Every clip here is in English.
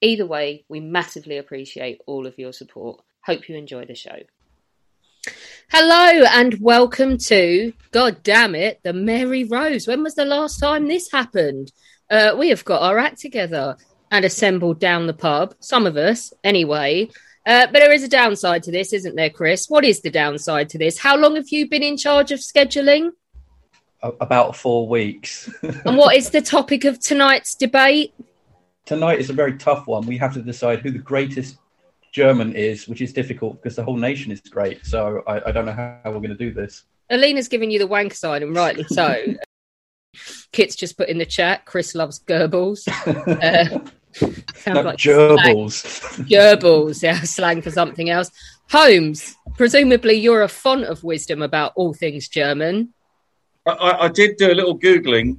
Either way, we massively appreciate all of your support. Hope you enjoy the show. Hello and welcome to, God damn it, the Mary Rose. When was the last time this happened? Uh, we have got our act together and assembled down the pub, some of us anyway. Uh, but there is a downside to this, isn't there, Chris? What is the downside to this? How long have you been in charge of scheduling? About four weeks. and what is the topic of tonight's debate? Tonight is a very tough one. We have to decide who the greatest German is, which is difficult because the whole nation is great. So I, I don't know how, how we're going to do this. Alina's giving you the wank sign, and rightly so. Kit's just put in the chat. Chris loves Goebbels. Uh, Sounds no, like gerbils. gerbils, yeah, slang for something else. Holmes, presumably you're a font of wisdom about all things German. I, I did do a little googling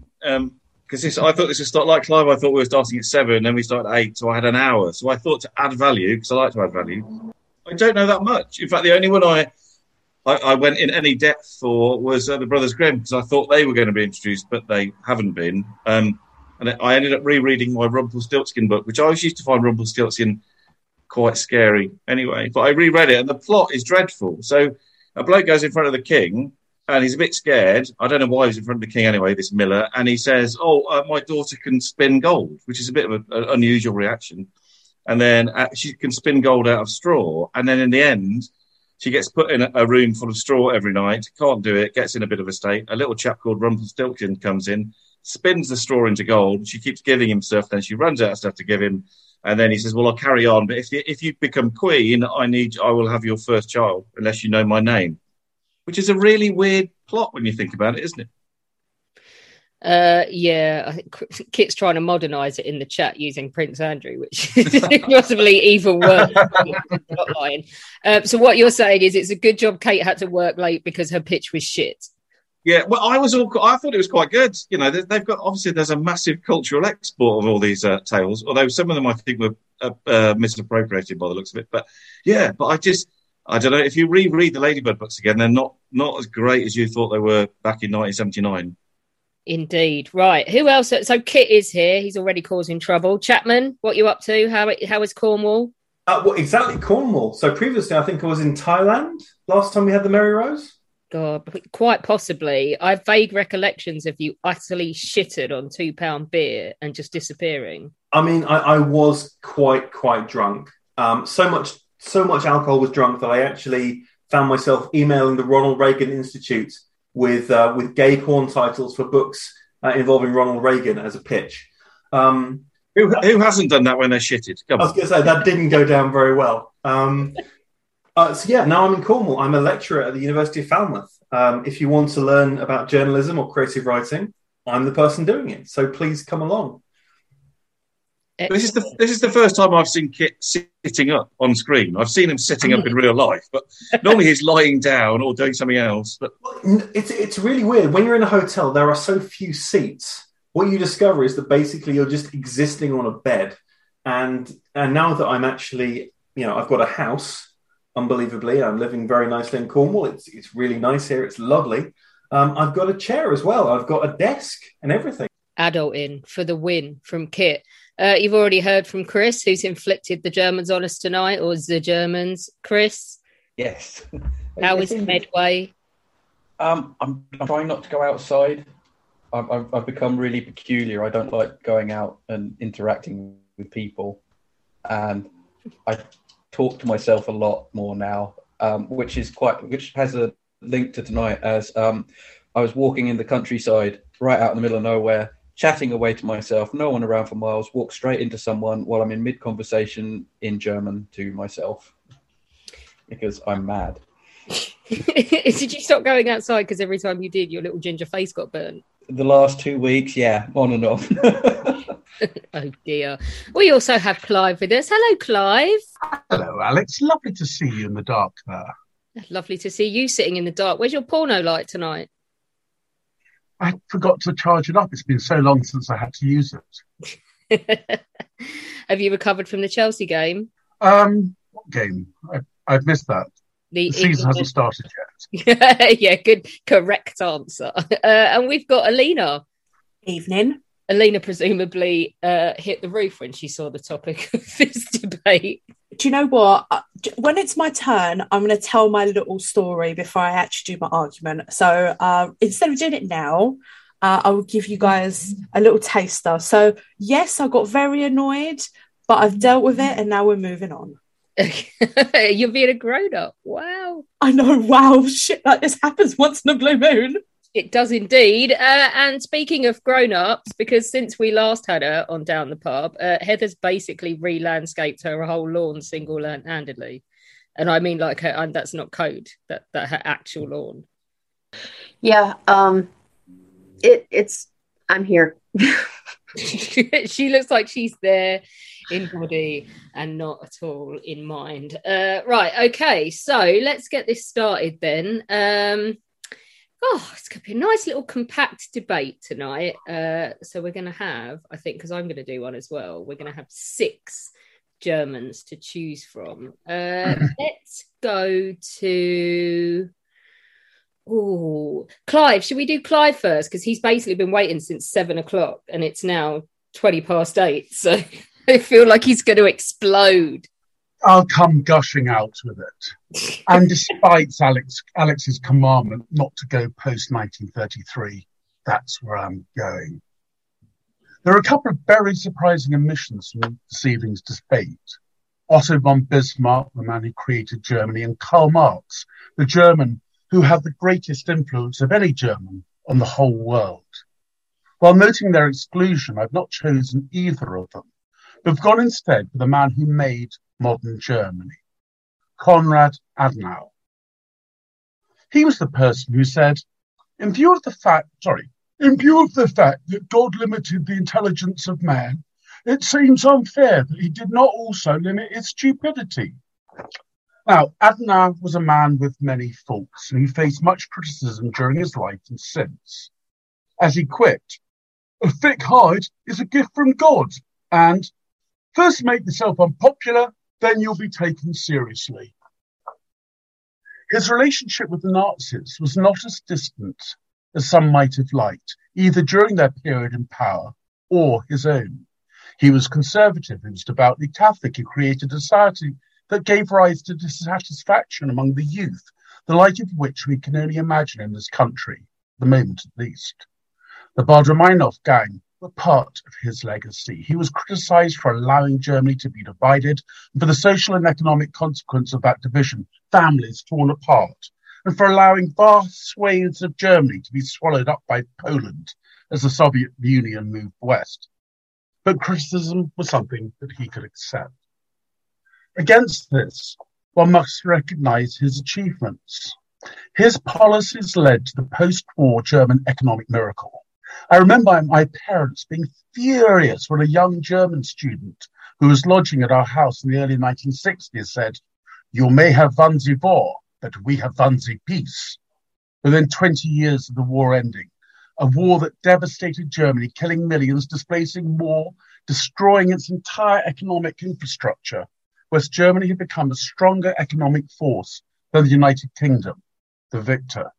because um, I thought this would start like Clive. I thought we were starting at seven, then we started at eight, so I had an hour. So I thought to add value because I like to add value. I don't know that much. In fact, the only one I I, I went in any depth for was uh, the Brothers Grimm because I thought they were going to be introduced, but they haven't been. Um, and I ended up rereading my Rumpelstiltskin book, which I always used to find Rumpelstiltskin quite scary anyway. But I reread it, and the plot is dreadful. So a bloke goes in front of the king, and he's a bit scared. I don't know why he's in front of the king anyway, this Miller, and he says, "Oh, uh, my daughter can spin gold," which is a bit of an unusual reaction. And then uh, she can spin gold out of straw, and then in the end. She gets put in a, a room full of straw every night, can't do it, gets in a bit of a state. A little chap called Rumpelstiltskin comes in, spins the straw into gold. She keeps giving him stuff. Then she runs out of stuff to give him. And then he says, "Well, I'll carry on, but if you, if you become queen, I need I will have your first child unless you know my name," which is a really weird plot when you think about it, isn't it? Uh, yeah, I think Kit's trying to modernise it in the chat using Prince Andrew, which is possibly even worse. not lying. Uh, so what you're saying is it's a good job Kate had to work late because her pitch was shit. Yeah, well, I was all. I thought it was quite good. You know, they've got obviously there's a massive cultural export of all these uh, tales. Although some of them I think were uh, uh, misappropriated by the looks of it. But yeah, but I just I don't know if you reread the Ladybird books again, they're not not as great as you thought they were back in 1979. Indeed, right. Who else? So Kit is here. He's already causing trouble. Chapman, what you up to? How how is Cornwall? Uh, well, exactly Cornwall. So previously, I think I was in Thailand last time we had the Mary Rose. God, quite possibly. I have vague recollections of you utterly shitted on two pound beer and just disappearing. I mean, I, I was quite quite drunk. Um, so much so much alcohol was drunk that I actually found myself emailing the Ronald Reagan Institute with uh, with gay porn titles for books uh, involving Ronald Reagan as a pitch. Um, who, who hasn't done that when they're shitted? Come I was going to say that didn't go down very well. Um, uh, so yeah, now I'm in Cornwall. I'm a lecturer at the University of Falmouth. Um, if you want to learn about journalism or creative writing, I'm the person doing it. So please come along. This is the this is the first time I've seen Kit sitting up on screen. I've seen him sitting up in real life, but normally he's lying down or doing something else. But it's it's really weird when you're in a hotel. There are so few seats what you discover is that basically you're just existing on a bed. And and now that I'm actually, you know, I've got a house, unbelievably, I'm living very nicely in Cornwall. It's it's really nice here. It's lovely. Um, I've got a chair as well. I've got a desk and everything. Adult in for the win from Kit. Uh, you've already heard from Chris, who's inflicted the Germans on us tonight, or the Germans. Chris, Yes. how is Medway? Um, I'm, I'm trying not to go outside. I've, I've, I've become really peculiar. I don't like going out and interacting with people, and I talk to myself a lot more now, um, which is quite, which has a link to tonight. As um, I was walking in the countryside, right out in the middle of nowhere, chatting away to myself, no one around for miles, walk straight into someone while I'm in mid conversation in German to myself because I'm mad. did you stop going outside because every time you did, your little ginger face got burnt? The last two weeks, yeah, on and off. Oh dear. We also have Clive with us. Hello, Clive. Hello, Alex. Lovely to see you in the dark there. Lovely to see you sitting in the dark. Where's your porno light tonight? I forgot to charge it up. It's been so long since I had to use it. have you recovered from the Chelsea game? Um, what game? I, I've missed that. The, The season hasn't started yet. started. yeah, good, correct answer. Uh, and we've got Alina. Evening. Alina presumably uh, hit the roof when she saw the topic of this debate. Do you know what? Uh, When it's my turn, I'm going to tell my little story before I actually do my argument. So uh, instead of doing it now, uh, I will give you guys a little taster. So, yes, I got very annoyed, but I've dealt with it and now we're moving on. You're being a grown up. Wow. I know, wow, shit like this happens once in a blue moon. It does indeed. Uh, and speaking of grown ups, because since we last had her on Down the Pub, uh, Heather's basically re landscaped her whole lawn single handedly. And I mean, like, her, and that's not code, that, that her actual lawn. Yeah, um, it it's I'm here. she looks like she's there in body and not at all in mind. Uh, right, okay, so let's get this started then. Um, oh, it's going to be a nice little compact debate tonight. Uh, so we're going to have, I think, because I'm going to do one as well, we're going to have six Germans to choose from. Uh, let's go to. Oh, Clive, should we do Clive first? Because he's basically been waiting since seven o'clock and it's now 20 past eight. So I feel like he's going to explode. I'll come gushing out with it. And despite Alex Alex's commandment not to go post 1933, that's where I'm going. There are a couple of very surprising omissions from this evening's debate. Otto von Bismarck, the man who created Germany, and Karl Marx, the German who had the greatest influence of any German on the whole world. While noting their exclusion, I've not chosen either of them, but have gone instead for the man who made modern Germany, Konrad Adenauer. He was the person who said, in view of the fact, sorry, in view of the fact that God limited the intelligence of man, it seems unfair that he did not also limit its stupidity. Now, Adenauer was a man with many faults, and he faced much criticism during his life and since. As he quipped, a thick hide is a gift from God, and first make yourself unpopular, then you'll be taken seriously. His relationship with the Nazis was not as distant as some might have liked, either during their period in power or his own. He was conservative, he was devoutly Catholic, he created a society that gave rise to dissatisfaction among the youth, the like of which we can only imagine in this country, at the moment at least. The Baader-Meinhof gang part of his legacy. He was criticized for allowing Germany to be divided and for the social and economic consequence of that division, families torn apart, and for allowing vast swathes of Germany to be swallowed up by Poland as the Soviet Union moved west. But criticism was something that he could accept. Against this, one must recognize his achievements. His policies led to the post-war German economic miracle. I remember my parents being furious when a young German student who was lodging at our house in the early 1960s said, You may have Wannsee war, but we have Wannsee peace. Within 20 years of the war ending, a war that devastated Germany, killing millions, displacing more, destroying its entire economic infrastructure. West Germany had become a stronger economic force than the United Kingdom, the victor.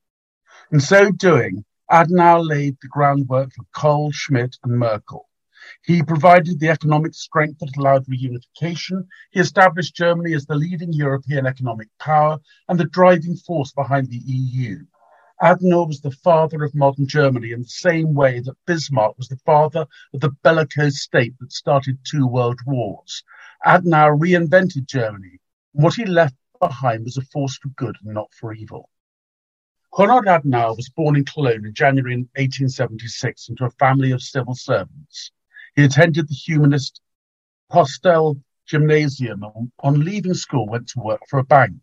In so doing, Adenauer laid the groundwork for Kohl, Schmidt, and Merkel. He provided the economic strength that allowed reunification. He established Germany as the leading European economic power and the driving force behind the EU. Adenauer was the father of modern Germany in the same way that Bismarck was the father of the bellicose state that started two world wars. Adenauer reinvented Germany. What he left behind was a force for good and not for evil. Konrad Adenauer was born in Cologne in January 1876 into a family of civil servants. He attended the humanist Postel Gymnasium and on leaving school went to work for a bank.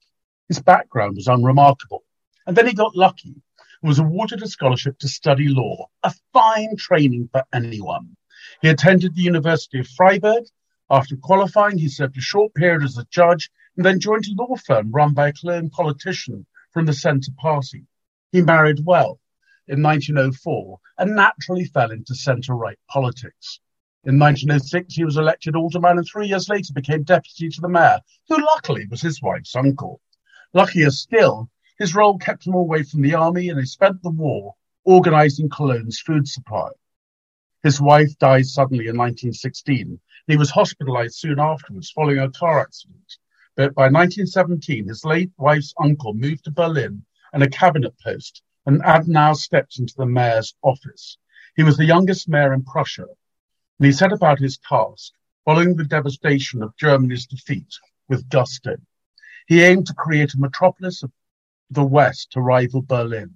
His background was unremarkable. And then he got lucky and was awarded a scholarship to study law, a fine training for anyone. He attended the University of Freiburg. After qualifying, he served a short period as a judge and then joined a law firm run by a Cologne politician from the Centre Party. He married well in 1904 and naturally fell into centre right politics. In 1906, he was elected alderman and three years later became deputy to the mayor, who luckily was his wife's uncle. Luckier still, his role kept him away from the army and he spent the war organising Cologne's food supply. His wife died suddenly in 1916. He was hospitalised soon afterwards following a car accident. But by 1917, his late wife's uncle moved to Berlin and a cabinet post, and Adenauer stepped into the mayor's office. He was the youngest mayor in Prussia, and he set about his task, following the devastation of Germany's defeat, with gusto. He aimed to create a metropolis of the West to rival Berlin.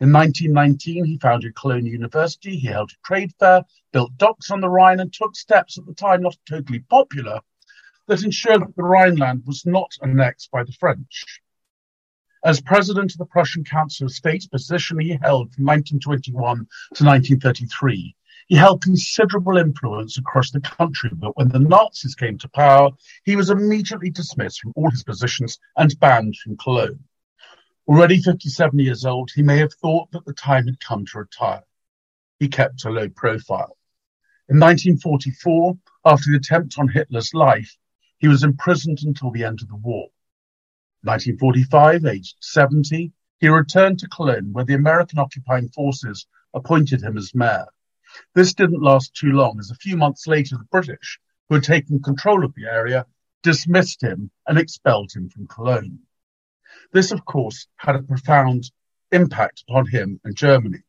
In 1919, he founded Cologne University. He held a trade fair, built docks on the Rhine, and took steps at the time not totally popular that ensured that the Rhineland was not annexed by the French. As president of the Prussian Council of State, position he held from 1921 to 1933, he held considerable influence across the country, but when the Nazis came to power, he was immediately dismissed from all his positions and banned from Cologne. Already 57 years old, he may have thought that the time had come to retire. He kept a low profile. In 1944, after the attempt on Hitler's life, he was imprisoned until the end of the war. 1945, aged 70, he returned to Cologne, where the American occupying forces appointed him as mayor. This didn't last too long, as a few months later, the British, who had taken control of the area, dismissed him and expelled him from Cologne. This, of course, had a profound impact upon him and Germany.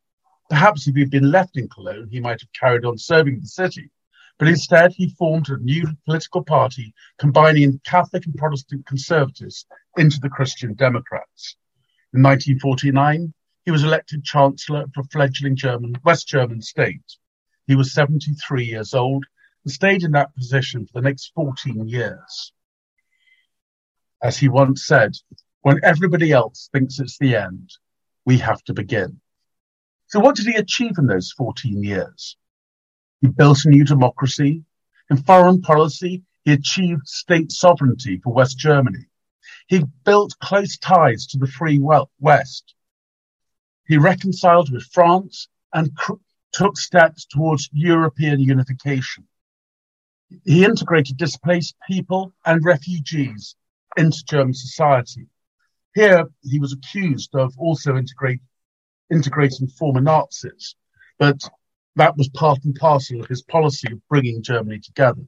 Perhaps if he'd been left in Cologne, he might have carried on serving the city, but instead he formed a new political party combining Catholic and Protestant conservatives into the Christian Democrats. In 1949, he was elected Chancellor of a fledgling German, West German state. He was 73 years old and stayed in that position for the next 14 years. As he once said, when everybody else thinks it's the end, we have to begin. So, what did he achieve in those 14 years? He built a new democracy. In foreign policy, he achieved state sovereignty for West Germany. He built close ties to the free West. He reconciled with France and cr- took steps towards European unification. He integrated displaced people and refugees into German society. Here, he was accused of also integrate, integrating former Nazis, but that was part and parcel of his policy of bringing Germany together.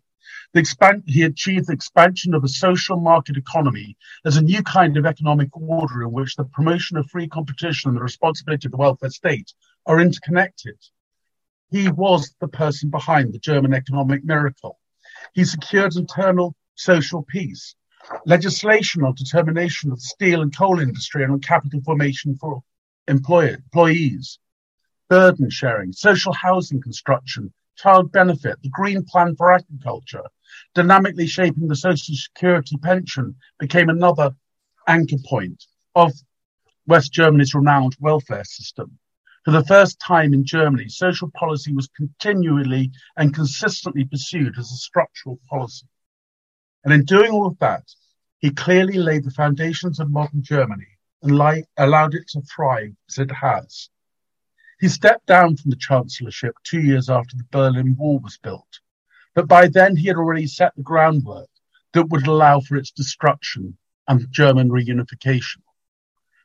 Expand- he achieved the expansion of a social market economy as a new kind of economic order in which the promotion of free competition and the responsibility of the welfare state are interconnected. He was the person behind the German economic miracle. He secured internal social peace, legislation on determination of the steel and coal industry and on capital formation for employer, employees, burden sharing, social housing construction, child benefit, the Green Plan for Agriculture, dynamically shaping the Social Security pension became another anchor point of West Germany's renowned welfare system. For the first time in Germany, social policy was continually and consistently pursued as a structural policy. And in doing all of that, he clearly laid the foundations of modern Germany and allowed it to thrive as it has. He stepped down from the chancellorship two years after the Berlin Wall was built, but by then he had already set the groundwork that would allow for its destruction and German reunification.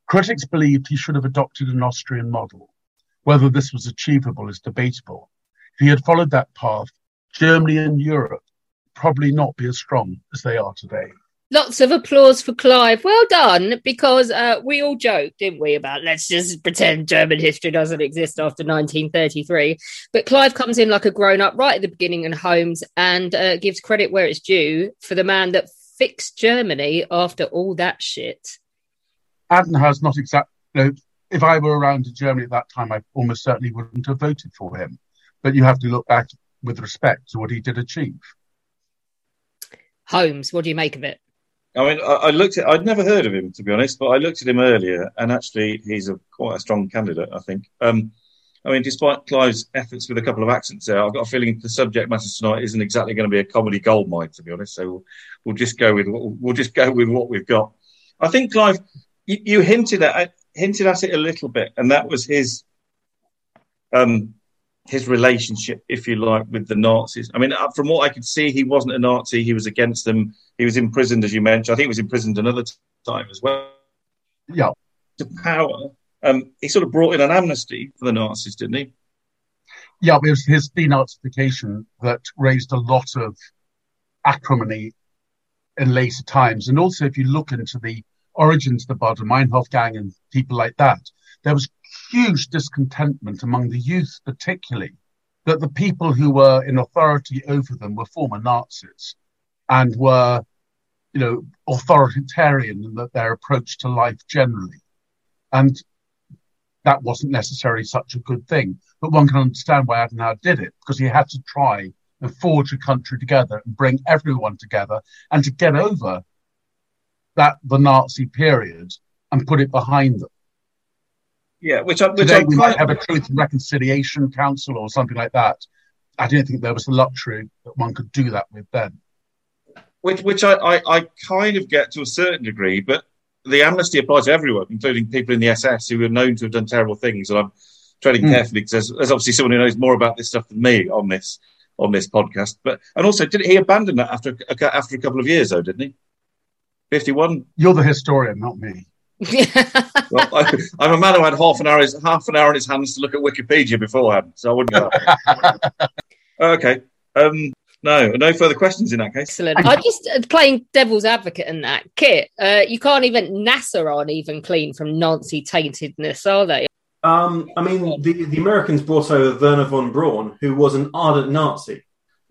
Critics believed he should have adopted an Austrian model. Whether this was achievable is debatable. If he had followed that path, Germany and Europe would probably not be as strong as they are today. Lots of applause for Clive. Well done, because uh, we all joked, didn't we, about let's just pretend German history doesn't exist after 1933. But Clive comes in like a grown up right at the beginning in Holmes and uh, gives credit where it's due for the man that fixed Germany after all that shit. Adenauer's not exactly. If I were around in Germany at that time, I almost certainly wouldn't have voted for him. But you have to look back with respect to what he did achieve. Holmes, what do you make of it? I mean, I, I, looked at. I'd never heard of him to be honest, but I looked at him earlier, and actually, he's a quite a strong candidate. I think. Um, I mean, despite Clive's efforts with a couple of accents there, I've got a feeling the subject matter tonight isn't exactly going to be a comedy goldmine, to be honest. So we'll, we'll just go with what, we'll just go with what we've got. I think Clive, you, you hinted at hinted at it a little bit, and that was his um, his relationship, if you like, with the Nazis. I mean, uh, from what I could see, he wasn't a Nazi. He was against them. He was imprisoned, as you mentioned. I think he was imprisoned another time as well. Yeah. To power, um, he sort of brought in an amnesty for the Nazis, didn't he? Yeah, it was his denazification that raised a lot of acrimony in later times. And also, if you look into the origins of the Baader Meinhof gang and people like that, there was huge discontentment among the youth, particularly, that the people who were in authority over them were former Nazis and were, you know, authoritarian in their approach to life generally. And that wasn't necessarily such a good thing. But one can understand why Adenauer did it, because he had to try and forge a country together and bring everyone together and to get over that the Nazi period and put it behind them. Yeah, which, I, which Today I we might have a Truth and Reconciliation Council or something like that. I don't think there was the luxury that one could do that with then. Which, which I, I, I kind of get to a certain degree, but the amnesty applies to everyone, including people in the SS who are known to have done terrible things. And I'm treading Mm. carefully because there's, there's obviously someone who knows more about this stuff than me on this on this podcast. But and also, did he abandon that after a, after a couple of years though? Didn't he? Fifty one. You're the historian, not me. Well, I, I'm a man who had half an hour half an hour in his hands to look at Wikipedia beforehand, so I wouldn't go. okay. Um, no, no further questions in that case. Excellent. I'm just uh, playing devil's advocate in that. Kit, uh, you can't even, NASA aren't even clean from Nazi taintedness, are they? Um, I mean, the, the Americans brought over Wernher von Braun, who was an ardent Nazi.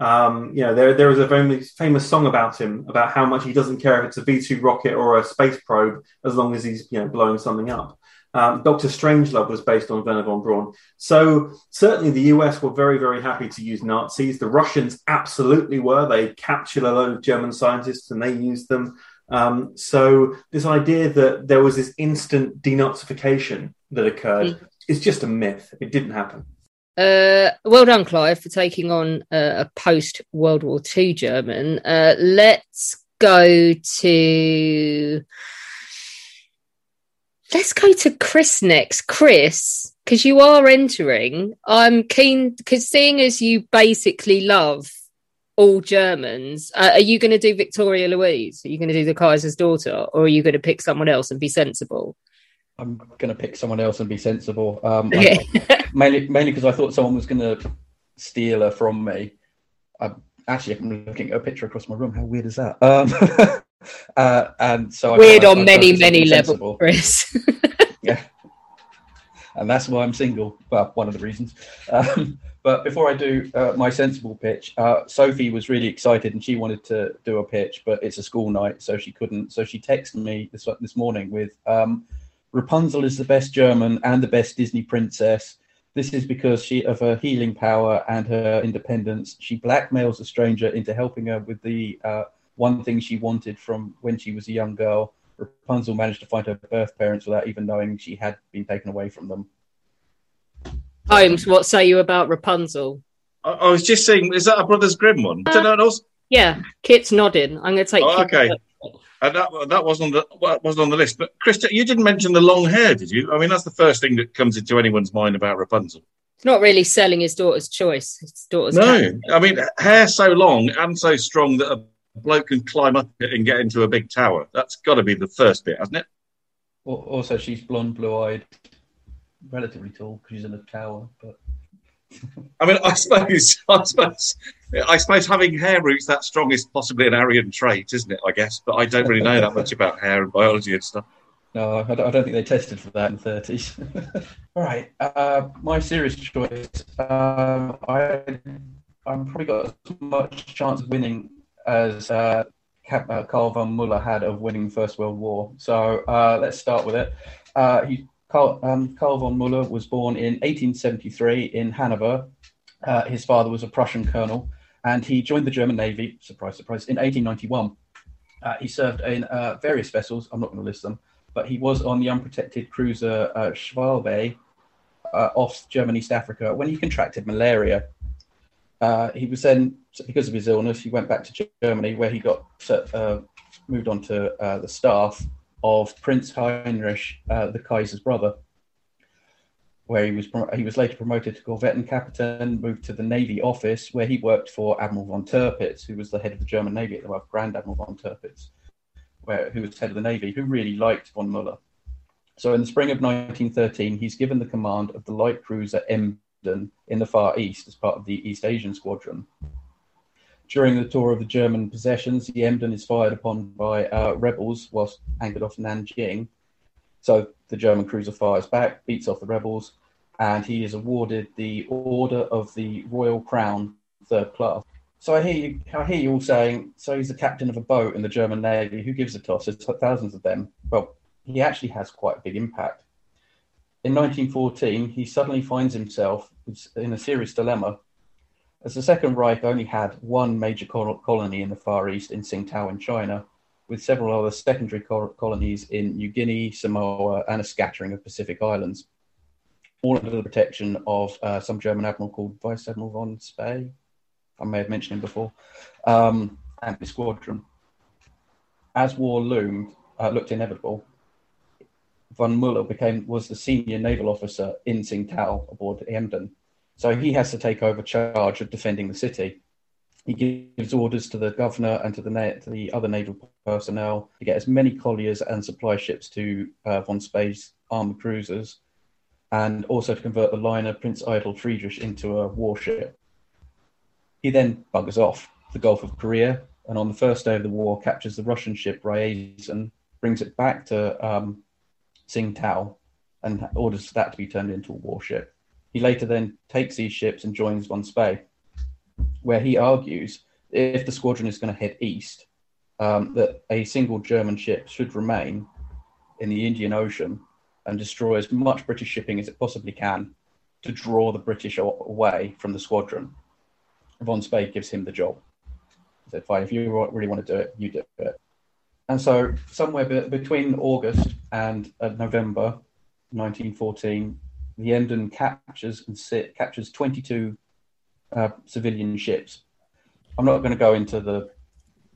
Um, you know, there there is a very famous song about him about how much he doesn't care if it's a V two rocket or a space probe, as long as he's you know blowing something up. Um, Doctor Strangelove was based on Wernher von Braun. So certainly the US were very very happy to use Nazis. The Russians absolutely were. They captured a load of German scientists and they used them. Um, so this idea that there was this instant denazification that occurred Mm. is just a myth. It didn't happen. Uh, well done, Clive, for taking on uh, a post World War II German. Uh, let's go to. Let's go to Chris next. Chris, because you are entering, I'm keen, because seeing as you basically love all Germans, uh, are you going to do Victoria Louise? Are you going to do the Kaiser's daughter? Or are you going to pick someone else and be sensible? I'm going to pick someone else and be sensible. Um, I- mainly, mainly because I thought someone was going to steal her from me. I actually I'm looking at a picture across my room. How weird is that? Um, uh, and so Weird I- on I many, many levels. Chris. yeah, and that's why I'm single. Well, one of the reasons. Um, but before I do uh, my sensible pitch, uh, Sophie was really excited and she wanted to do a pitch, but it's a school night, so she couldn't. So she texted me this this morning with um, Rapunzel is the best German and the best Disney princess. This is because she of her healing power and her independence. She blackmails a stranger into helping her with the uh, one thing she wanted from when she was a young girl. Rapunzel managed to find her birth parents without even knowing she had been taken away from them. Holmes, what say you about Rapunzel? I, I was just saying, is that a Brothers Grimm one? I don't know. and also- Yeah, Kit's nodding. I'm going to take. Oh, Kit okay. first. And that that wasn't on the wasn't on the list. But Krista, you didn't mention the long hair, did you? I mean, that's the first thing that comes into anyone's mind about Rapunzel. It's not really selling his daughter's choice. His daughter's No, cat. I mean, hair so long and so strong that a bloke can climb up it and get into a big tower. That's got to be the first bit, hasn't it? Also, she's blonde, blue-eyed, relatively tall because she's in a tower. But I mean, I suppose, I suppose, I suppose having hair roots that strong is possibly an Aryan trait, isn't it? I guess, but I don't really know that much about hair and biology and stuff. no, I don't, think they tested for that in the 30s. All right, uh, my serious choice. Um, I I'm probably got as much chance of winning as uh, uh, Karl von Muller had of winning First World War. So uh, let's start with it. Uh, he, Karl, um, von Muller was born in 1873 in Hanover. Uh, his father was a Prussian colonel, and he joined the German Navy. Surprise, surprise! In 1891, uh, he served in uh, various vessels. I'm not going to list them, but he was on the unprotected cruiser uh, Schwalbe uh, off German East Africa when he contracted malaria. Uh, he was then, because of his illness, he went back to Germany where he got uh, moved on to the staff of Prince Heinrich, the Kaiser's brother, where he was he was later promoted to Korvettenkapitän, moved to the Navy office where he worked for Admiral von Tirpitz, who was the head of the German Navy at the time, Grand Admiral von Tirpitz, where who was head of the Navy, who really liked von Muller. So in the spring of 1913, he's given the command of the light cruiser Emden in the Far East as part of the East Asian Squadron. During the tour of the German possessions, the Emden is fired upon by uh, rebels whilst anchored off Nanjing. So the German cruiser fires back, beats off the rebels, and he is awarded the Order of the Royal Crown, third class. So I hear you, I hear you all saying, so he's the captain of a boat in the German Navy. Who gives a toss? There's thousands of them. Well, he actually has quite a big impact. In 1914, he suddenly finds himself in a serious dilemma. As the Second Reich only had one major colony in the Far East in Tsingtao in China, with several other secondary col- colonies in New Guinea, Samoa, and a scattering of Pacific islands, all under the protection of uh, some German admiral called Vice Admiral von Spee. I may have mentioned him before, um, and his squadron. As war loomed, uh, looked inevitable, von Muller became was the senior naval officer in Tsingtao aboard the Emden. So he has to take over charge of defending the city. He gives orders to the governor and to the, na- to the other naval personnel to get as many colliers and supply ships to uh, von Spee's armored cruisers, and also to convert the liner Prince Eitel Friedrich into a warship. He then buggers off the Gulf of Korea, and on the first day of the war, captures the Russian ship Ryazan, brings it back to um, Tsingtao, and orders that to be turned into a warship. He later then takes these ships and joins von Spee, where he argues if the squadron is going to head east, um, that a single German ship should remain in the Indian Ocean and destroy as much British shipping as it possibly can to draw the British away from the squadron. Von Spee gives him the job. He said, "Fine, if you really want to do it, you do it." And so, somewhere be- between August and uh, November 1914, the Emden captures and sit, captures 22 uh, civilian ships. I'm not going to go into the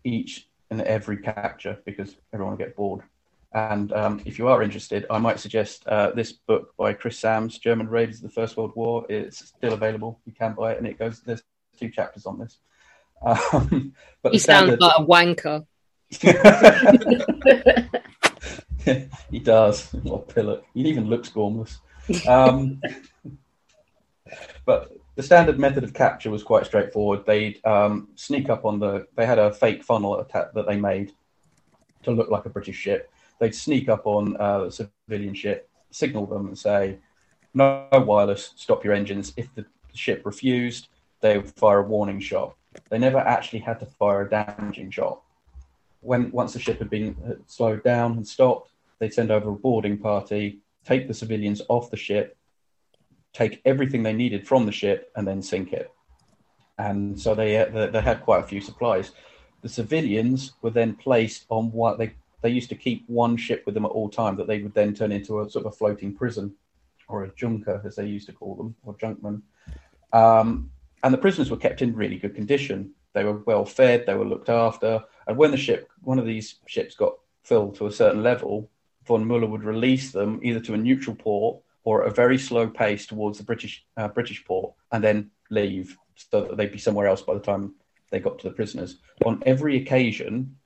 each and every capture because everyone will get bored. And um, if you are interested, I might suggest uh, this book by Chris Sams, German Raiders of the First World War. It's still available. You can buy it, and it goes. There's two chapters on this. Um, but He the sounds like a wanker. he does. Or Pillock. He even looks gormless. Um, but the standard method of capture was quite straightforward. They'd um, sneak up on the. They had a fake funnel attack that they made to look like a British ship. They'd sneak up on uh, the civilian ship, signal them, and say, "No wireless. Stop your engines." If the ship refused, they would fire a warning shot. They never actually had to fire a damaging shot when once the ship had been slowed down and stopped, they'd send over a boarding party, take the civilians off the ship, take everything they needed from the ship, and then sink it. And so they uh, they, had quite a few supplies. The civilians were then placed on what they they used to keep one ship with them at all time that they would then turn into a sort of a floating prison or a junker as they used to call them or junkman. Um, and the prisoners were kept in really good condition. they were well fed, they were looked after. And when the ship, one of these ships got filled to a certain level, von Muller would release them either to a neutral port or at a very slow pace towards the British uh, British port, and then leave so that they'd be somewhere else by the time they got to the prisoners. On every occasion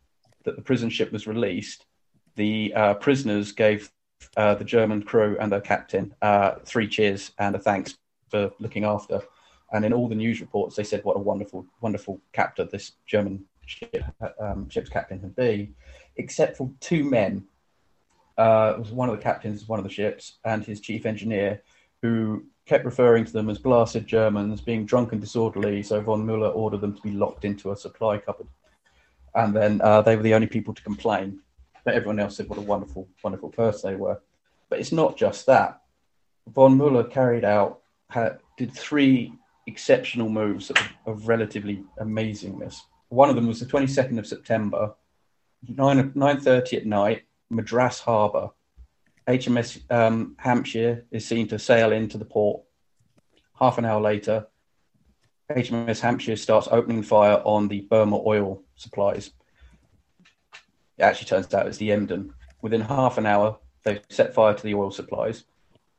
that the prison ship was released, the uh, prisoners gave uh, the German crew and their captain uh, three cheers and a thanks for looking after. And in all the news reports, they said what a wonderful, wonderful captain this German ship, um, ship's captain had been, except for two men. Uh, was one of the captains of one of the ships and his chief engineer, who kept referring to them as blasted Germans, being drunk and disorderly. So von Muller ordered them to be locked into a supply cupboard, and then uh, they were the only people to complain. But everyone else said what a wonderful, wonderful person they were. But it's not just that. Von Muller carried out, had, did three exceptional moves of, of relatively amazingness. One of them was the 22nd of September, 9, 9.30 at night, Madras Harbour. HMS um, Hampshire is seen to sail into the port. Half an hour later, HMS Hampshire starts opening fire on the Burma oil supplies. It actually turns out it's the Emden. Within half an hour, they set fire to the oil supplies.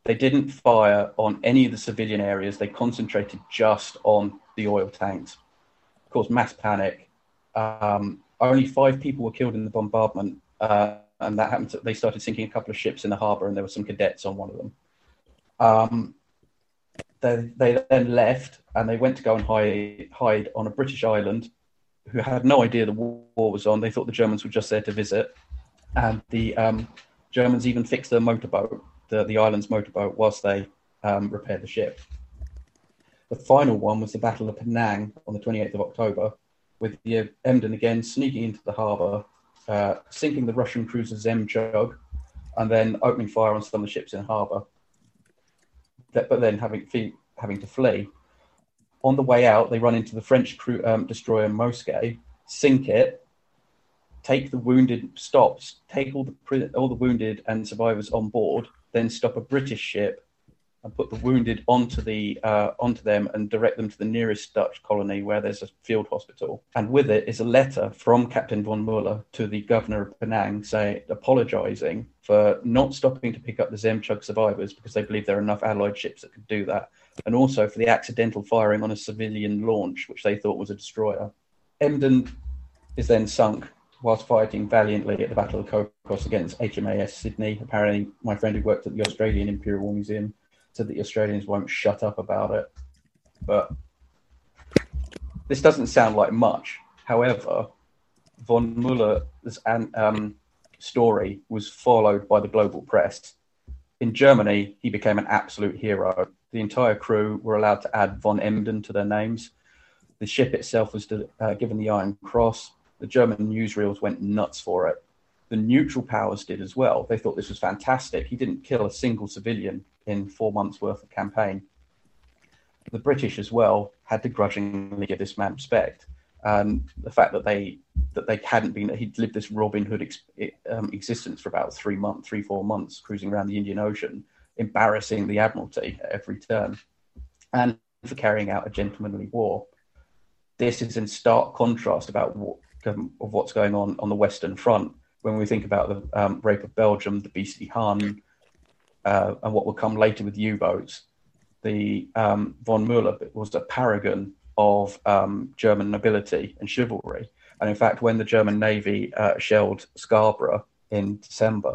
They didn't fire on any of the civilian areas. They concentrated just on the oil tanks. Of course, mass panic. Um, only five people were killed in the bombardment, uh, and that happened. To, they started sinking a couple of ships in the harbour, and there were some cadets on one of them. Um, they, they then left, and they went to go and hide, hide on a British island, who had no idea the war was on. They thought the Germans were just there to visit, and the um, Germans even fixed their motorboat the, the island's motorboat whilst they um, repaired the ship. The final one was the Battle of Penang on the 28th of October, with the Emden again sneaking into the harbour, uh, sinking the Russian cruiser Zhemchug, and then opening fire on some of the ships in harbour. But then having, having to flee. On the way out, they run into the French um, destroyer Mousquet, sink it, take the wounded, stops, take all the all the wounded and survivors on board, then stop a British ship and put the wounded onto the uh, onto them and direct them to the nearest Dutch colony where there's a field hospital. And with it is a letter from Captain von Muller to the governor of Penang, saying apologising for not stopping to pick up the Zhemchug survivors because they believe there are enough Allied ships that could do that, and also for the accidental firing on a civilian launch which they thought was a destroyer. Emden is then sunk whilst fighting valiantly at the Battle of Cocos against HMAS Sydney. Apparently, my friend who worked at the Australian Imperial War Museum said that the Australians won't shut up about it. But this doesn't sound like much. However, von Muller's um, story was followed by the global press. In Germany, he became an absolute hero. The entire crew were allowed to add von Emden to their names. The ship itself was uh, given the Iron Cross the German newsreels went nuts for it. The neutral powers did as well. They thought this was fantastic. He didn't kill a single civilian in four months' worth of campaign. The British as well had to grudgingly give this man respect. Um, the fact that they that they hadn't been he'd lived this Robin Hood ex, um, existence for about three months, three four months, cruising around the Indian Ocean, embarrassing the Admiralty at every turn, and for carrying out a gentlemanly war. This is in stark contrast about what of what's going on on the Western Front. When we think about the um, rape of Belgium, the beastly Hun, uh, and what will come later with U-boats, the um, von Muller was a paragon of um, German nobility and chivalry. And in fact, when the German Navy uh, shelled Scarborough in December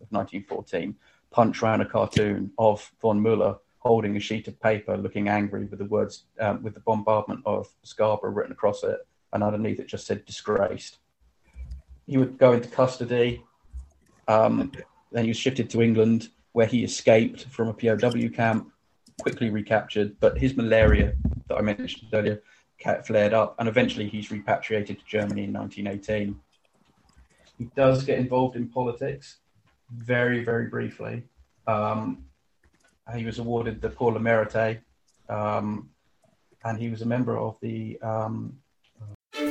of 1914, Punch ran a cartoon of von Muller holding a sheet of paper, looking angry, with the words um, with the bombardment of Scarborough written across it, and underneath it just said disgraced. He would go into custody. Um, then he was shifted to England, where he escaped from a POW camp, quickly recaptured. But his malaria that I mentioned earlier flared up, and eventually he's repatriated to Germany in 1918. He does get involved in politics, very, very briefly. Um, he was awarded the Pour le Mérite, um, and he was a member of the um,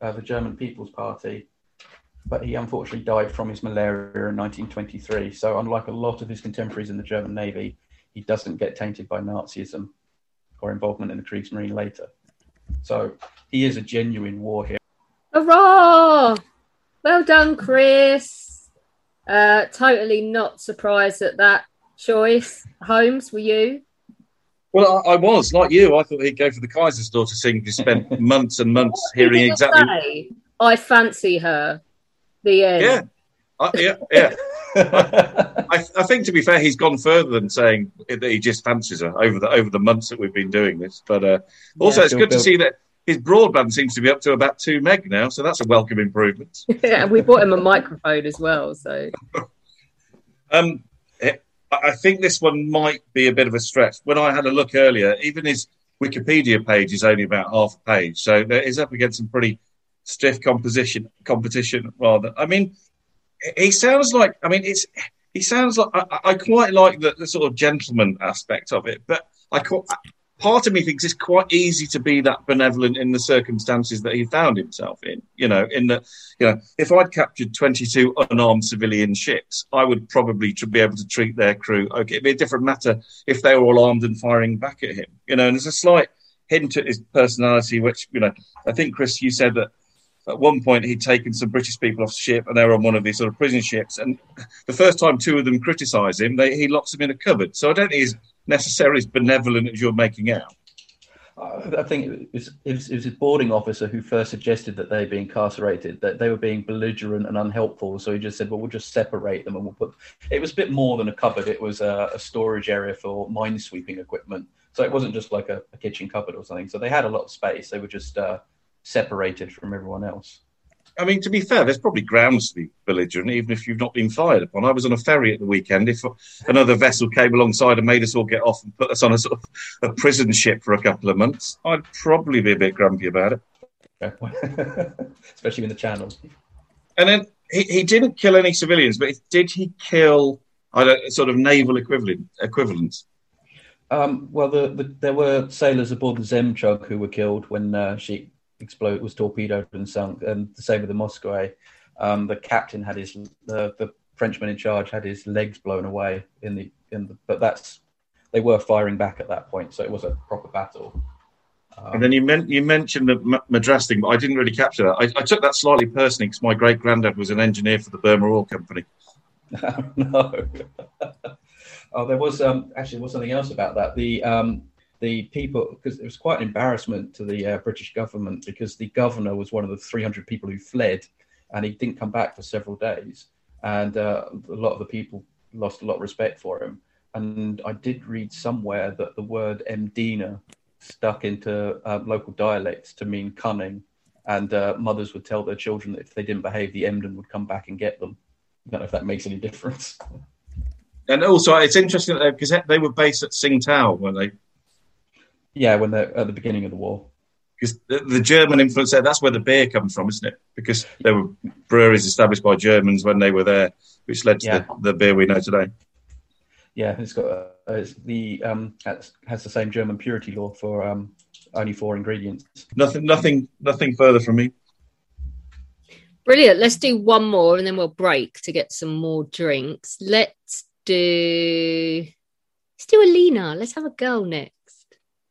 Uh, the German People's Party, but he unfortunately died from his malaria in 1923. So, unlike a lot of his contemporaries in the German Navy, he doesn't get tainted by Nazism or involvement in the Kriegsmarine later. So, he is a genuine war hero. Hurrah! Well done, Chris. Uh, totally not surprised at that choice. Holmes, were you? Well, I, I was like you. I thought he'd go for the Kaiser's daughter singing. He spent months and months hearing exactly. say? I fancy her. The end. Yeah, I, yeah, yeah. I, I think to be fair, he's gone further than saying that he just fancies her over the over the months that we've been doing this. But uh, also, Yeah, it's good to see that his broadband seems to be up to about two meg now, so that's a welcome improvement. yeah, we bought him a microphone as well. So Um, I think this one might be a bit of a stretch. When I had a look earlier, even his Wikipedia page is only about half a page, so is up against some pretty stiff composition competition. Rather, I mean, he sounds like. I mean, it's he sounds like. I, I- quite like the, the sort of gentleman aspect of it, but I part of me thinks it's quite easy to be that benevolent in the circumstances that he found himself in. You know, in the you know, if I'd captured 22 unarmed civilian ships, I would probably be able to treat their crew okay. It'd be a different matter if they were all armed and firing back at him. You know, and there's a slight hint at his personality, which, you know, I think, Chris, you said that at one point he'd taken some British people off ship and they were on one of these sort of prison ships. And the first time two of them criticise him, they, he locks them in a cupboard. So I don't think he's necessarily as benevolent as you're making out. I think it was, it was his boarding officer who first suggested that they be incarcerated, that they were being belligerent and unhelpful. So he just said, "Well, we'll just separate them and we'll put." It was a bit more than a cupboard; it was a, a storage area for minesweeping equipment. So it wasn't just like a, a kitchen cupboard or something. So they had a lot of space. They were just uh, separated from everyone else. I mean, to be fair, there's probably grounds to be belligerent, even if you've not been fired upon. I was on a ferry at the weekend. If another vessel came alongside and made us all get off and put us on a sort of a prison ship for a couple of months, I'd probably be a bit grumpy about it. Especially in the channel. And then he, he didn't kill any civilians, but did he kill I don't, sort of naval equivalent equivalents? Um, well, the, the, there were sailors aboard the Zhemchug who were killed when uh, she exploded, was torpedoed and sunk, and the same with the Mousquet. Um, the captain had his, the, the Frenchman in charge had his legs blown away in the, in the, but that's, they were firing back at that point, so it was a proper battle. Um, And then you, men- you mentioned the Madras thing, but I didn't really capture that. I, I took that slightly personally because my great granddad was an engineer for the Burma Oil Company. no. oh, there was um, actually there was something else about that. The um, the people because it was quite an embarrassment to the uh, British government because the governor was one of the 300 people who fled, and he didn't come back for several days, and uh, a lot of the people lost a lot of respect for him. And I did read somewhere that the word Emden stuck into uh, local dialects to mean cunning, and uh, mothers would tell their children that if they didn't behave, the Emden would come back and get them. I don't know if that makes any difference. And also, it's interesting because they were based at Tsingtao, weren't they? Yeah, when they're at the beginning of the war. Because the, the German influence there, that's where the beer comes from, isn't it? Because there were breweries established by Germans when they were there, which led to Yeah. the, the beer we know today. Yeah, it's got uh, it's the um has, has the same German purity law for um only four ingredients. Nothing, nothing, nothing further from me. brilliant. Let's do one more and then we'll break to get some more drinks. Let's do let's do a Alina. Let's have a girl next.